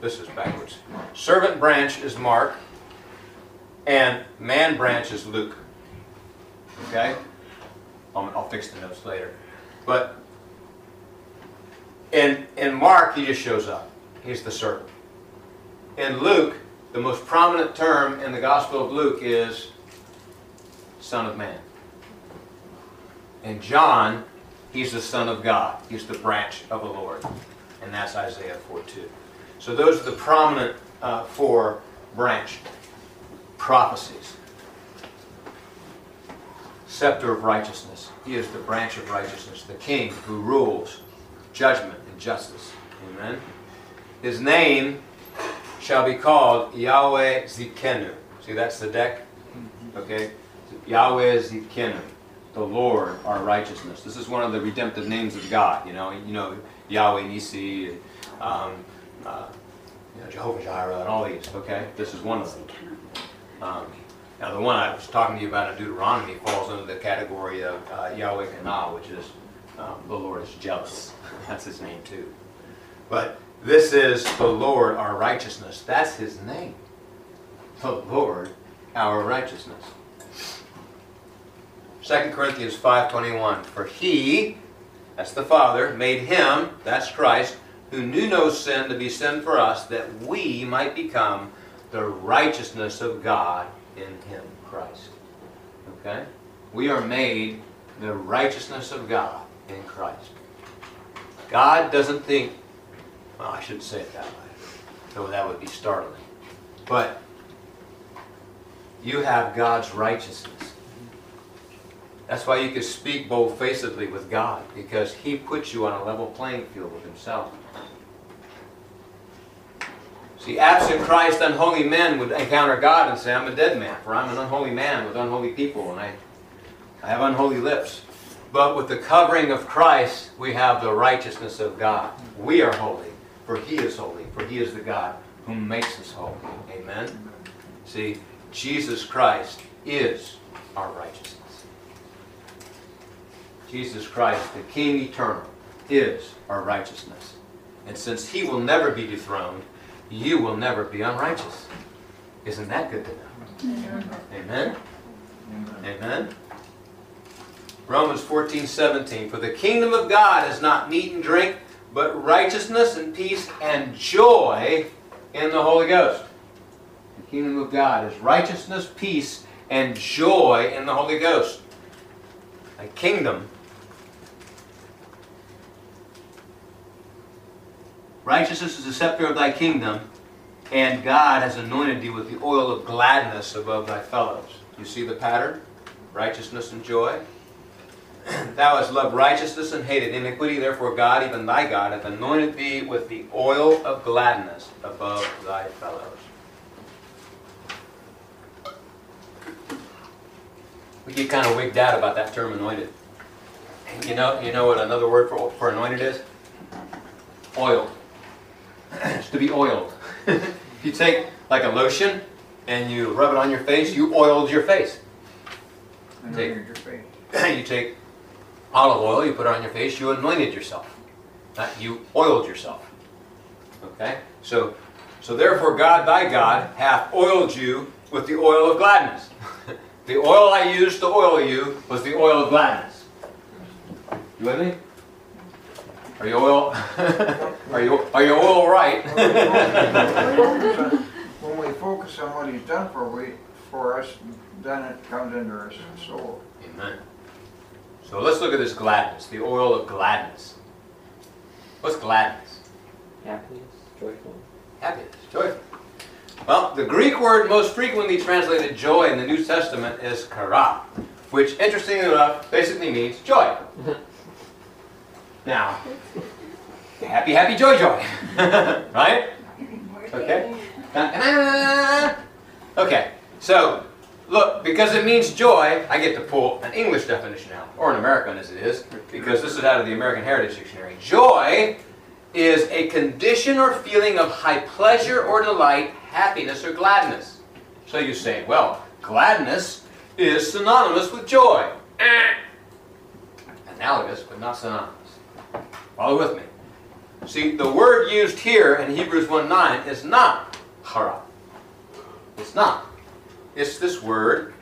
This is backwards. Servant branch is Mark, and man branch is Luke. Okay? I'll, I'll fix the notes later. But in, in Mark, he just shows up. He's the servant. In Luke, the most prominent term in the Gospel of Luke is Son of Man. In John, he's the Son of God. He's the branch of the Lord. And that's Isaiah 4 2. So those are the prominent uh, four branch prophecies. Scepter of righteousness. He is the branch of righteousness, the king who rules judgment and justice. Amen. His name shall be called Yahweh Tsidkenu. See, that's the deck? Okay? Yahweh Tsidkenu, the Lord our righteousness. This is one of the redemptive names of God. You know, you know Yahweh Nisi, um, uh, you know, Jehovah Jireh, and all these. Okay, this is one of them. Um, now, the one I was talking to you about in Deuteronomy falls under the category of uh, Yahweh Kana, which is um, the Lord is jealous. That's his name too. But This is the Lord our righteousness. That's his name. The Lord our righteousness. 2 Corinthians 5.21 For he, that's the Father, made him, that's Christ, who knew no sin to be sin for us, that we might become the righteousness of God in him, Christ. Okay? We are made the righteousness of God in Christ. God doesn't think, well, I shouldn't say it that way, though that would be startling. But you have God's righteousness. That's why you can speak bold-facedly with God, because He puts you on a level playing field with Himself. See, absent Christ, unholy men would encounter God and say, I'm a dead man, for I'm an unholy man with unholy people, and I, I have unholy lips. But with the covering of Christ, we have the righteousness of God. We are holy, for He is holy, for He is the God who makes us holy. Amen? See, Jesus Christ is our righteousness. Jesus Christ, the King eternal, is our righteousness. And since He will never be dethroned, you will never be unrighteous. Isn't that good to know? Amen? Amen? Romans 14, 17. For the kingdom of God is not meat and drink, but righteousness and peace and joy in the Holy Ghost. The kingdom of God is righteousness, peace, and joy in the Holy Ghost. A kingdom. Righteousness is the scepter of thy kingdom, and God has anointed thee with the oil of gladness above thy fellows. You see the pattern? Righteousness and joy. Thou hast loved righteousness and hated iniquity, therefore God, even thy God, hath anointed thee with the oil of gladness above thy fellows. We get kind of wigged out about that term anointed. You know, you know what another word for, for anointed is? Oil. It's to be oiled. if you take like a lotion and you rub it on your face, you oiled your face. Take- Anointed your face. you take olive oil, you put it on your face, you anointed yourself. Not you oiled yourself. Okay? So so therefore God thy God hath oiled you with the oil of gladness. the oil I used to oil you was the oil of gladness. You with me? Are you oil? are you are you oil right? When we focus on what he's done for we, for us, then it comes into our soul. Amen. So let's look at this gladness, the oil of gladness. What's gladness? Happiness, joyful. Happiness, joyful. Well, the Greek word most frequently translated joy in the New Testament is chara, which, interestingly enough, basically means joy. Now, happy, happy, joy, joy. right? Okay? Uh, uh, okay, so, look, because it means joy, I get to pull an English definition out, or an American as it is, because this is out of the American Heritage Dictionary. Joy is a condition or feeling of high pleasure or delight, happiness or gladness. So you say, well, gladness is synonymous with joy. Analogous, but not synonymous. Follow with me. See, the word used here in Hebrews 1.9 is not chara. It's not. It's this word,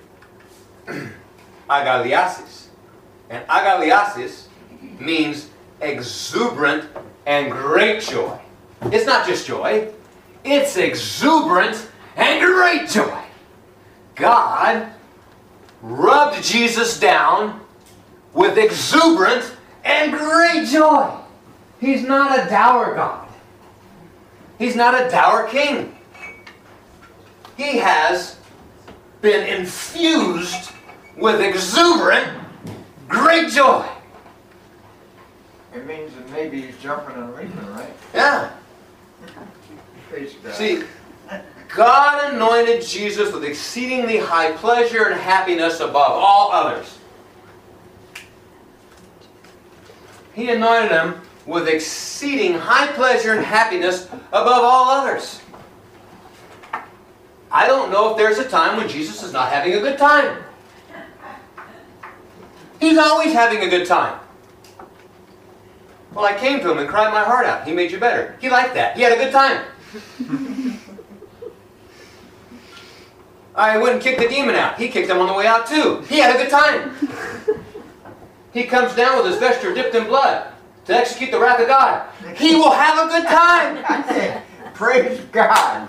agalliasis. And agalliasis means exuberant and great joy. It's not just joy, it's exuberant and great joy. God rubbed Jesus down with exuberant and great joy. He's not a dour God. He's not a dour king. He has been infused with exuberant, great joy. It means that maybe he's jumping and leaping, right? Yeah. Praise God. See, God anointed Jesus with exceedingly high pleasure and happiness above all others. He anointed him with exceeding high pleasure and happiness above all others. I don't know if there's a time when Jesus is not having a good time. He's always having a good time. Well, I came to him and cried my heart out. He made you better. He liked that. He had a good time. I went and kicked the demon out. He kicked him on the way out too. He had a good time. He comes down with his vesture dipped in blood to execute the wrath of God. He will have a good time. Praise God.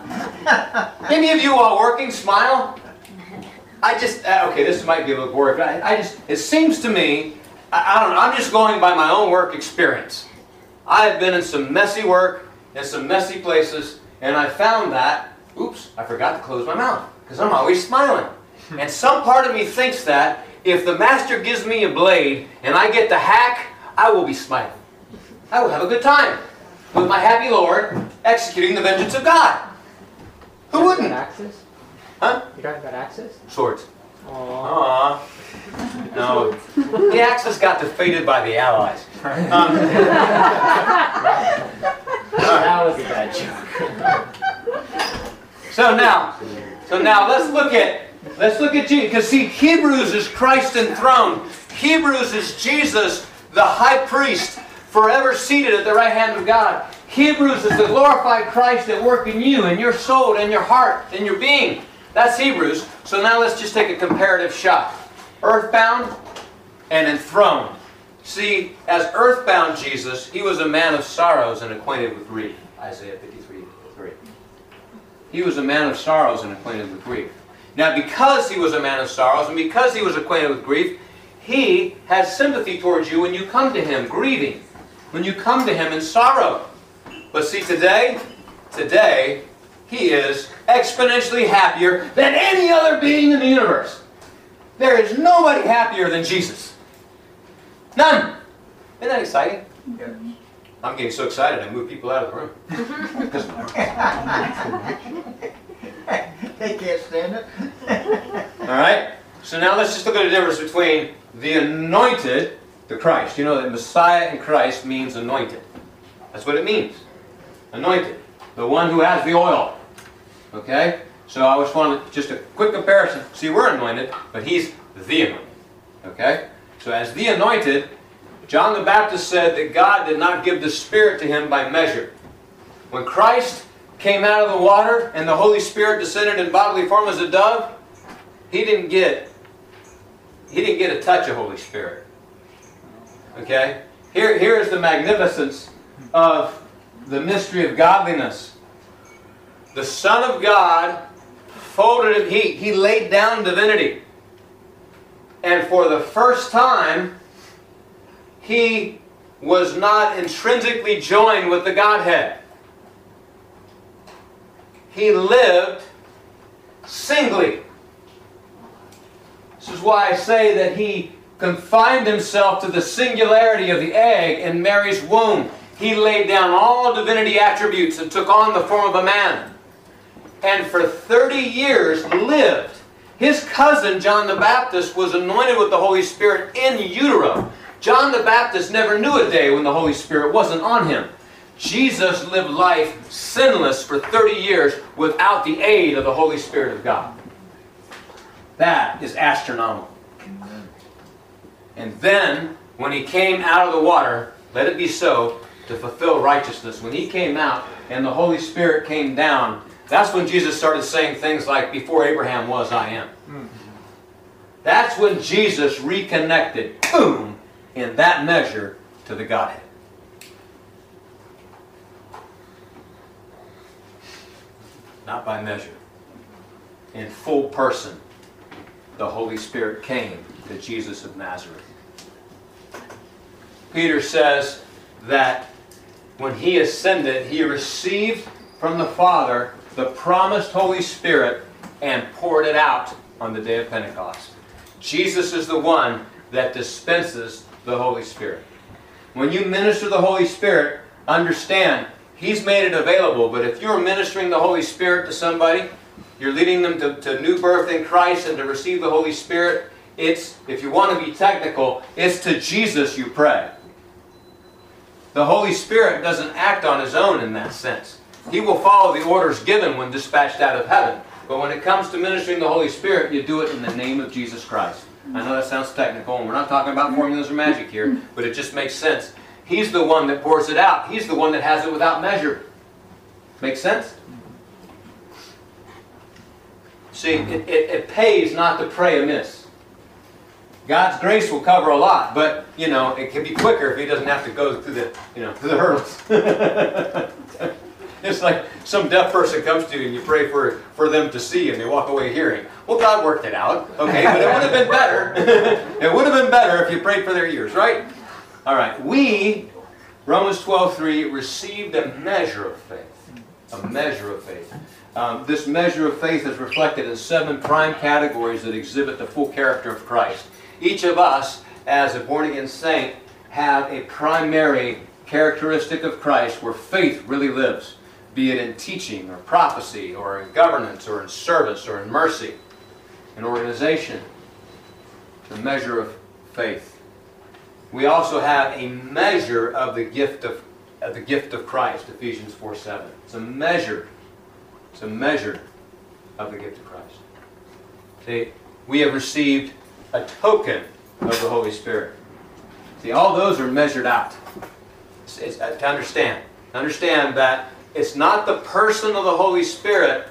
Any of you while working smile? I just, uh, okay, this might be a little boring, but I, I just, it seems to me, I, I don't know, I'm just going by my own work experience. I have been in some messy work, in some messy places, and I found that, oops, I forgot to close my mouth, because I'm always smiling. And some part of me thinks that if the master gives me a blade and I get to hack, I will be smiling. I will have a good time with my happy Lord executing the vengeance of God. Who You wouldn't? about Axis? Huh? You're talking about Axis? Swords. Aww. Aww. No. The Axis got defeated by the Allies. Um, that was a bad joke. so now, so now let's look at let's look at Jesus. Because see, Hebrews is Christ enthroned. Hebrews is Jesus, the high priest, forever seated at the right hand of God. Hebrews is the glorified Christ at work in you, in your soul, in your heart, in your being. That's Hebrews. So now let's just take a comparative shot. Earthbound and enthroned. See, as earthbound Jesus, he was a man of sorrows and acquainted with grief. Isaiah 53 3. He was a man of sorrows and acquainted with grief. Now, because he was a man of sorrows and because he was acquainted with grief, he has sympathy towards you when you come to him grieving, when you come to him in sorrow. But see, today, today, he is exponentially happier than any other being in the universe. There is nobody happier than Jesus. None. Isn't that exciting? Yes. I'm getting so excited I move people out of the room. They can't stand it. all right? So now let's just look at the difference between the anointed, the Christ. You know that Messiah and Christ means anointed. That's what it means. Anointed. The one who has the oil. Okay? So I just wanted just a quick comparison. See, we're anointed, but he's the anointed. Okay? So as the anointed, John the Baptist said that God did not give the Spirit to him by measure. When Christ came out of the water and the Holy Spirit descended in bodily form as a dove, he didn't get he didn't get a touch of Holy Spirit. Okay? Here, here is the magnificence of the mystery of godliness. The Son of God folded it, he, he laid down divinity. And for the first time, he was not intrinsically joined with the Godhead. He lived singly. This is why I say that he confined himself to the singularity of the egg in Mary's womb. He laid down all divinity attributes and took on the form of a man. And for 30 years lived. His cousin, John the Baptist, was anointed with the Holy Spirit in utero. John the Baptist never knew a day when the Holy Spirit wasn't on him. Jesus lived life sinless for 30 years without the aid of the Holy Spirit of God. That is astronomical. And then, when he came out of the water, let it be so, to fulfill righteousness. When he came out and the Holy Spirit came down, that's when Jesus started saying things like, Before Abraham was, I am. That's when Jesus reconnected, boom, in that measure to the Godhead. Not by measure. In full person, the Holy Spirit came to Jesus of Nazareth. Peter says that when he ascended, he received from the Father the promised Holy Spirit and poured it out on the day of Pentecost. Jesus is the one that dispenses the Holy Spirit. When you minister the Holy Spirit, understand He's made it available, but if you're ministering the Holy Spirit to somebody, you're leading them to, to new birth in Christ and to receive the Holy Spirit, it's, if you want to be technical, it's to Jesus you pray. The Holy Spirit doesn't act on his own in that sense. He will follow the orders given when dispatched out of heaven. But when it comes to ministering the Holy Spirit, you do it in the name of Jesus Christ. I know that sounds technical, and we're not talking about formulas or magic here, but it just makes sense. He's the one that pours it out. He's the one that has it without measure. Make sense? See, it, it, it pays not to pray amiss. God's grace will cover a lot, but you know it can be quicker if He doesn't have to go through the you know through the hurdles. it's like some deaf person comes to you and you pray for for them to see and they walk away hearing. Well, God worked it out, okay, but it would have been better. it would have been better if you prayed for their ears, right? All right, we Romans 12:3 received a measure of faith, a measure of faith. Um, this measure of faith is reflected in seven prime categories that exhibit the full character of Christ. Each of us, as a born again saint, have a primary characteristic of Christ where faith really lives, be it in teaching or prophecy or in governance or in service or in mercy, in organization. The measure of faith. We also have a measure of the gift of, of the gift of Christ, Ephesians 4 7. It's a measure it's a measure of the gift of Christ. See, we have received a token of the Holy Spirit. See, all those are measured out. It's, it's, uh, to understand. Understand that it's not the person of the Holy Spirit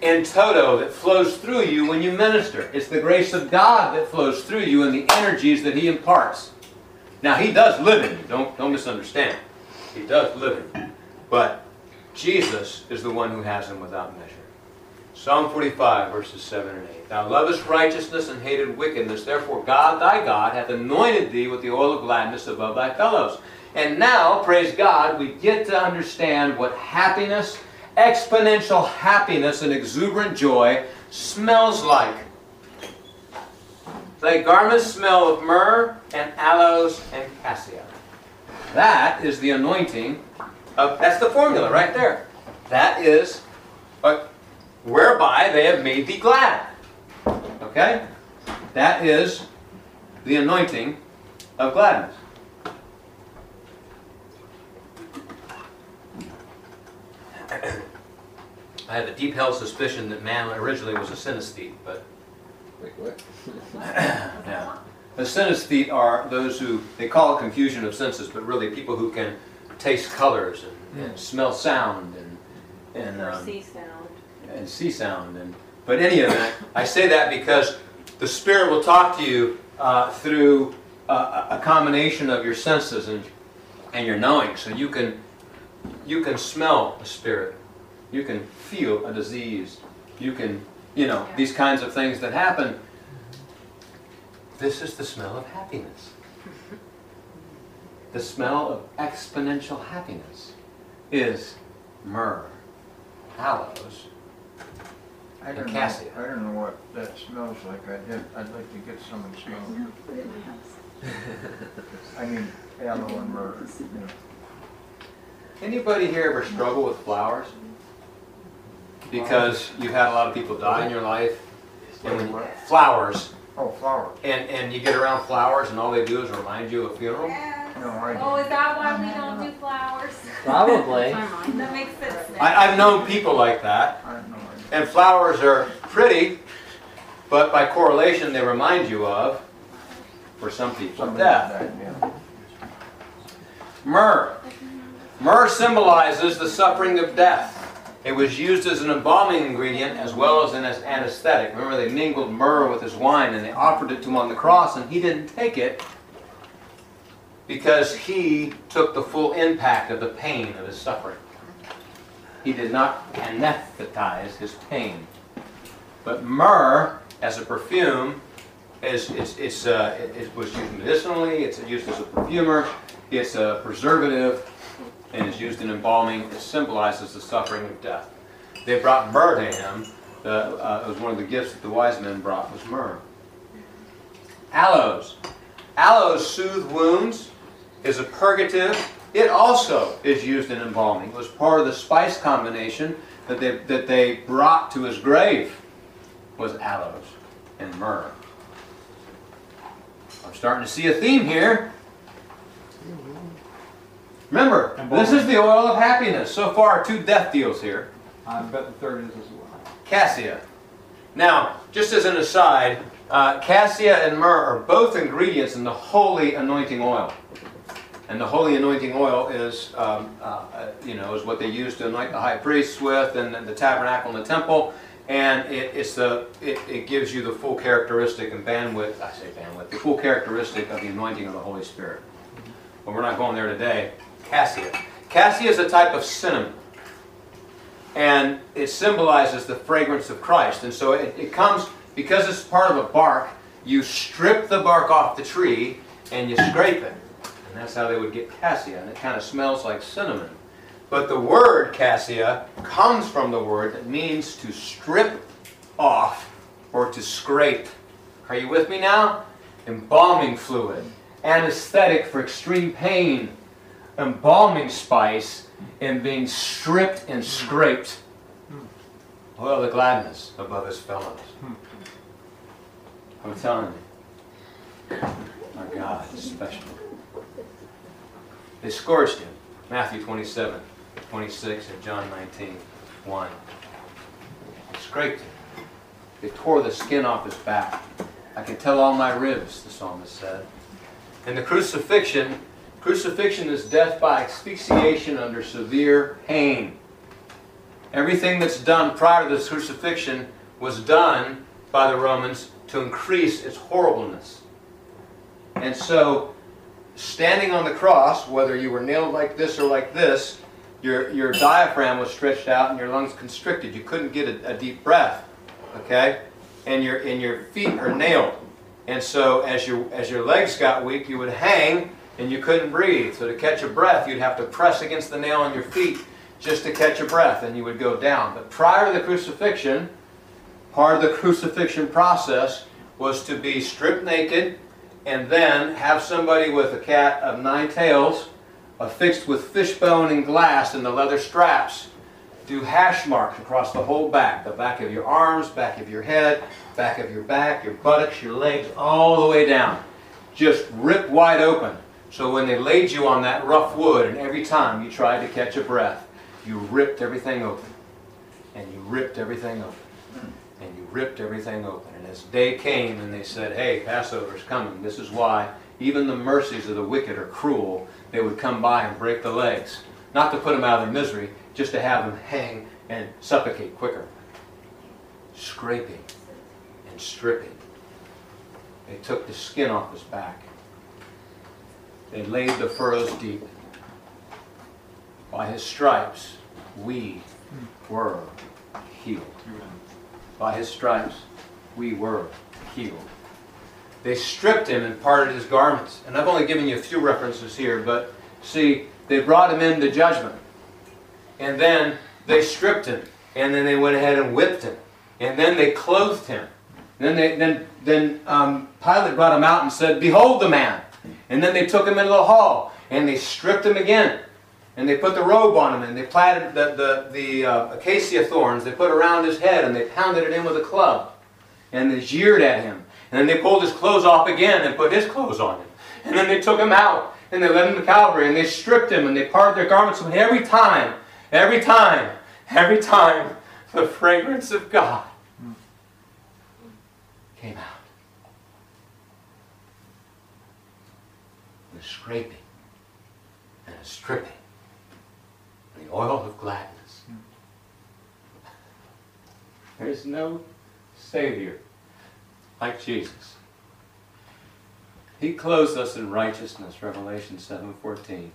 in toto that flows through you when you minister. It's the grace of God that flows through you and the energies that He imparts. Now, He does live in you. Don't, don't misunderstand. He does live in you. But Jesus is the one who has them without measure. Psalm 45, verses 7 and 8. Thou lovest righteousness and hated wickedness. Therefore, God thy God hath anointed thee with the oil of gladness above thy fellows. And now, praise God, we get to understand what happiness, exponential happiness, and exuberant joy smells like. Thy garments smell of myrrh and aloes and cassia. That is the anointing of, that's the formula right there. That is uh, whereby they have made thee glad. Okay? That is the anointing of gladness. I have a deep held suspicion that man originally was a synesthete, but Wait, what? yeah. The synesthete are those who, they call it confusion of senses, but really people who can taste colors and, and smell sound and, and, Or um, see sound. and see sound. And, but any event, I say that because the Spirit will talk to you uh, through a, a combination of your senses and, and your knowing. So you can, you can smell a spirit. You can feel a disease. You can, you know, these kinds of things that happen. This is the smell of happiness. The smell of exponential happiness is myrrh, aloes, I don't know, cassia. I don't know what that smells like. I'd, have- I'd like to get some and smell it. No, put it in my house. I mean, aloe and myrrh, you know. Anybody here ever struggle with flowers? Because you've had a lot of people die in your life. And when you, flowers, Oh, flower. and, and you get around flowers and all they do is remind you of a funeral? No, I Oh, don't. is that why we don't do flowers? Probably. That makes sense now. I, I've known people like that. I have no idea. And flowers are pretty, but by correlation they remind you of, for some people, Somebody death. died, yeah. Myrrh. Myrrh symbolizes the suffering of death. It was used as an embalming ingredient as well as an anesthetic. Remember, they mingled myrrh with his wine and they offered it to him on the cross, and he didn't take it because he took the full impact of the pain of his suffering. He did not anesthetize his pain. But myrrh, as a perfume, is it's, it's, uh, it, it was used medicinally. It's used as a perfumer. It's a preservative, and is used in embalming. It symbolizes the suffering of death. They brought myrrh to him. The, uh, it was one of the gifts that the wise men brought was myrrh. Aloes. Aloes soothe wounds, is a purgative. It also is used in embalming. It was part of the spice combination that they, that they brought to his grave was aloes and myrrh. I'm starting to see a theme here. Remember, this is the oil of happiness. So far, two death deals here. I bet the third is as well. Cassia. Now, just as an aside, uh, cassia and myrrh are both ingredients in the holy anointing oil. And the holy anointing oil is, um, uh, uh, you know, is what they used to anoint the high priests with and the tabernacle and the temple. And it, it's the, it, it gives you the full characteristic and bandwidth, I say bandwidth, the full characteristic of the anointing of the Holy Spirit. But we're not going there today. Cassia. Cassia is a type of cinnamon. And it symbolizes the fragrance of Christ. And so it, it comes, because it's part of a bark, you strip the bark off the tree and you scrape it. And that's how they would get cassia. And it kind of smells like cinnamon. But the word cassia comes from the word that means to strip off or to scrape. Are you with me now? Embalming fluid, anesthetic for extreme pain, embalming spice, and being stripped and scraped. Oil the gladness above his fellows. I'm telling you, our God is special. They scourged him. Matthew 27, 26, and John 19, 1. They scraped him. They tore the skin off his back. I can tell all my ribs, the psalmist said. And the crucifixion, crucifixion is death by asphyxiation under severe pain. Everything that's done prior to this crucifixion was done by the Romans to increase its horribleness. And so, standing on the cross, whether you were nailed like this or like this, your, your diaphragm was stretched out and your lungs constricted. You couldn't get a, a deep breath. Okay? And your, and your feet are nailed. And so as your, as your legs got weak, you would hang and you couldn't breathe. So to catch a breath, you'd have to press against the nail on your feet just to catch a breath and you would go down. But prior to the crucifixion, part of the crucifixion process was to be stripped naked and then have somebody with a cat of nine tails affixed with fishbone and glass in the leather straps do hash marks across the whole back the back of your arms, back of your head, back of your back, your buttocks, your legs, all the way down. Just rip wide open. So when they laid you on that rough wood, and every time you tried to catch a breath, you ripped everything open. And you ripped everything open. And you ripped everything open. As day came and they said, hey, Passover's coming, this is why even the mercies of the wicked are cruel, they would come by and break the legs. Not to put them out of their misery, just to have them hang and suffocate quicker. Scraping and stripping. They took the skin off his back. They laid the furrows deep. By his stripes, we were healed. By his stripes, we were healed. They stripped him and parted his garments. And I've only given you a few references here, but see, they brought him into judgment. And then they stripped him. And then they went ahead and whipped him. And then they clothed him. then they, then, then um, Pilate brought him out and said, Behold the man. And then they took him into the hall. And they stripped him again. And they put the robe on him. And they planted the, the, the uh, acacia thorns. They put around his head. And they pounded it in with a club. And they jeered at him. And then they pulled his clothes off again and put his clothes on him. And then they took him out. And they led him to Calvary. And they stripped him. And they parted their garments. And every time Every time, every time, the fragrance of God came out. The scraping and a stripping, and the oil of gladness. There's no Savior like Jesus. He clothes us in righteousness, Revelation 7:14.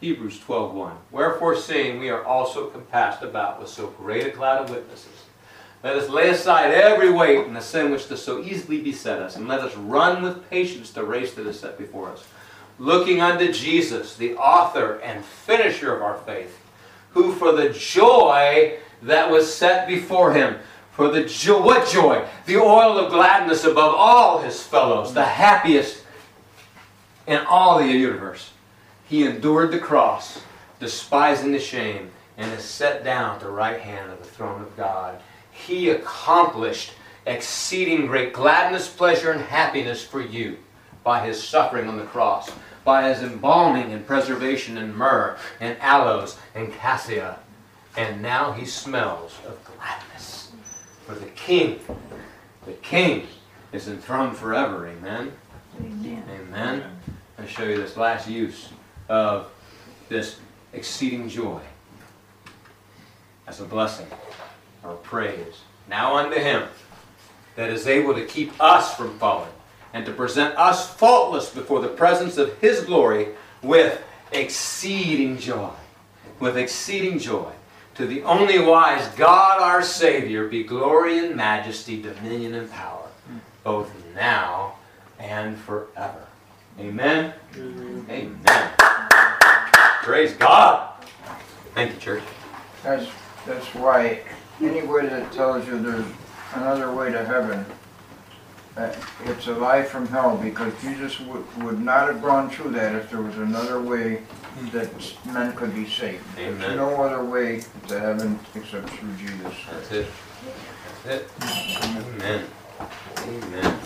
Hebrews 12.1 Wherefore seeing we are also compassed about with so great a cloud of witnesses, let us lay aside every weight and the sin which does so easily beset us, and let us run with patience the race that is set before us, looking unto Jesus, the author and finisher of our faith, who for the joy that was set before him, for the joy, what joy? The oil of gladness above all his fellows, the happiest in all the universe he endured the cross, despising the shame, and is set down at the right hand of the throne of God. He accomplished exceeding great gladness, pleasure, and happiness for you by his suffering on the cross, by his embalming and preservation in myrrh and aloes and cassia. And now he smells of gladness. For the king, the king is enthroned forever. Amen? Amen. Amen. I'll show you this last use of this exceeding joy as a blessing or praise. Now unto him that is able to keep us from falling and to present us faultless before the presence of his glory with exceeding joy. With exceeding joy. To the only wise God our Savior be glory and majesty, dominion and power, both now and forever. Amen. Amen. Praise God. Thank you, church. That's, that's why anybody that tells you there's another way to heaven, uh, it's a lie from hell because Jesus would, would not have gone through that if there was another way that men could be saved. There's Amen. no other way to heaven except through Jesus. That's it. That's it. Amen. Amen.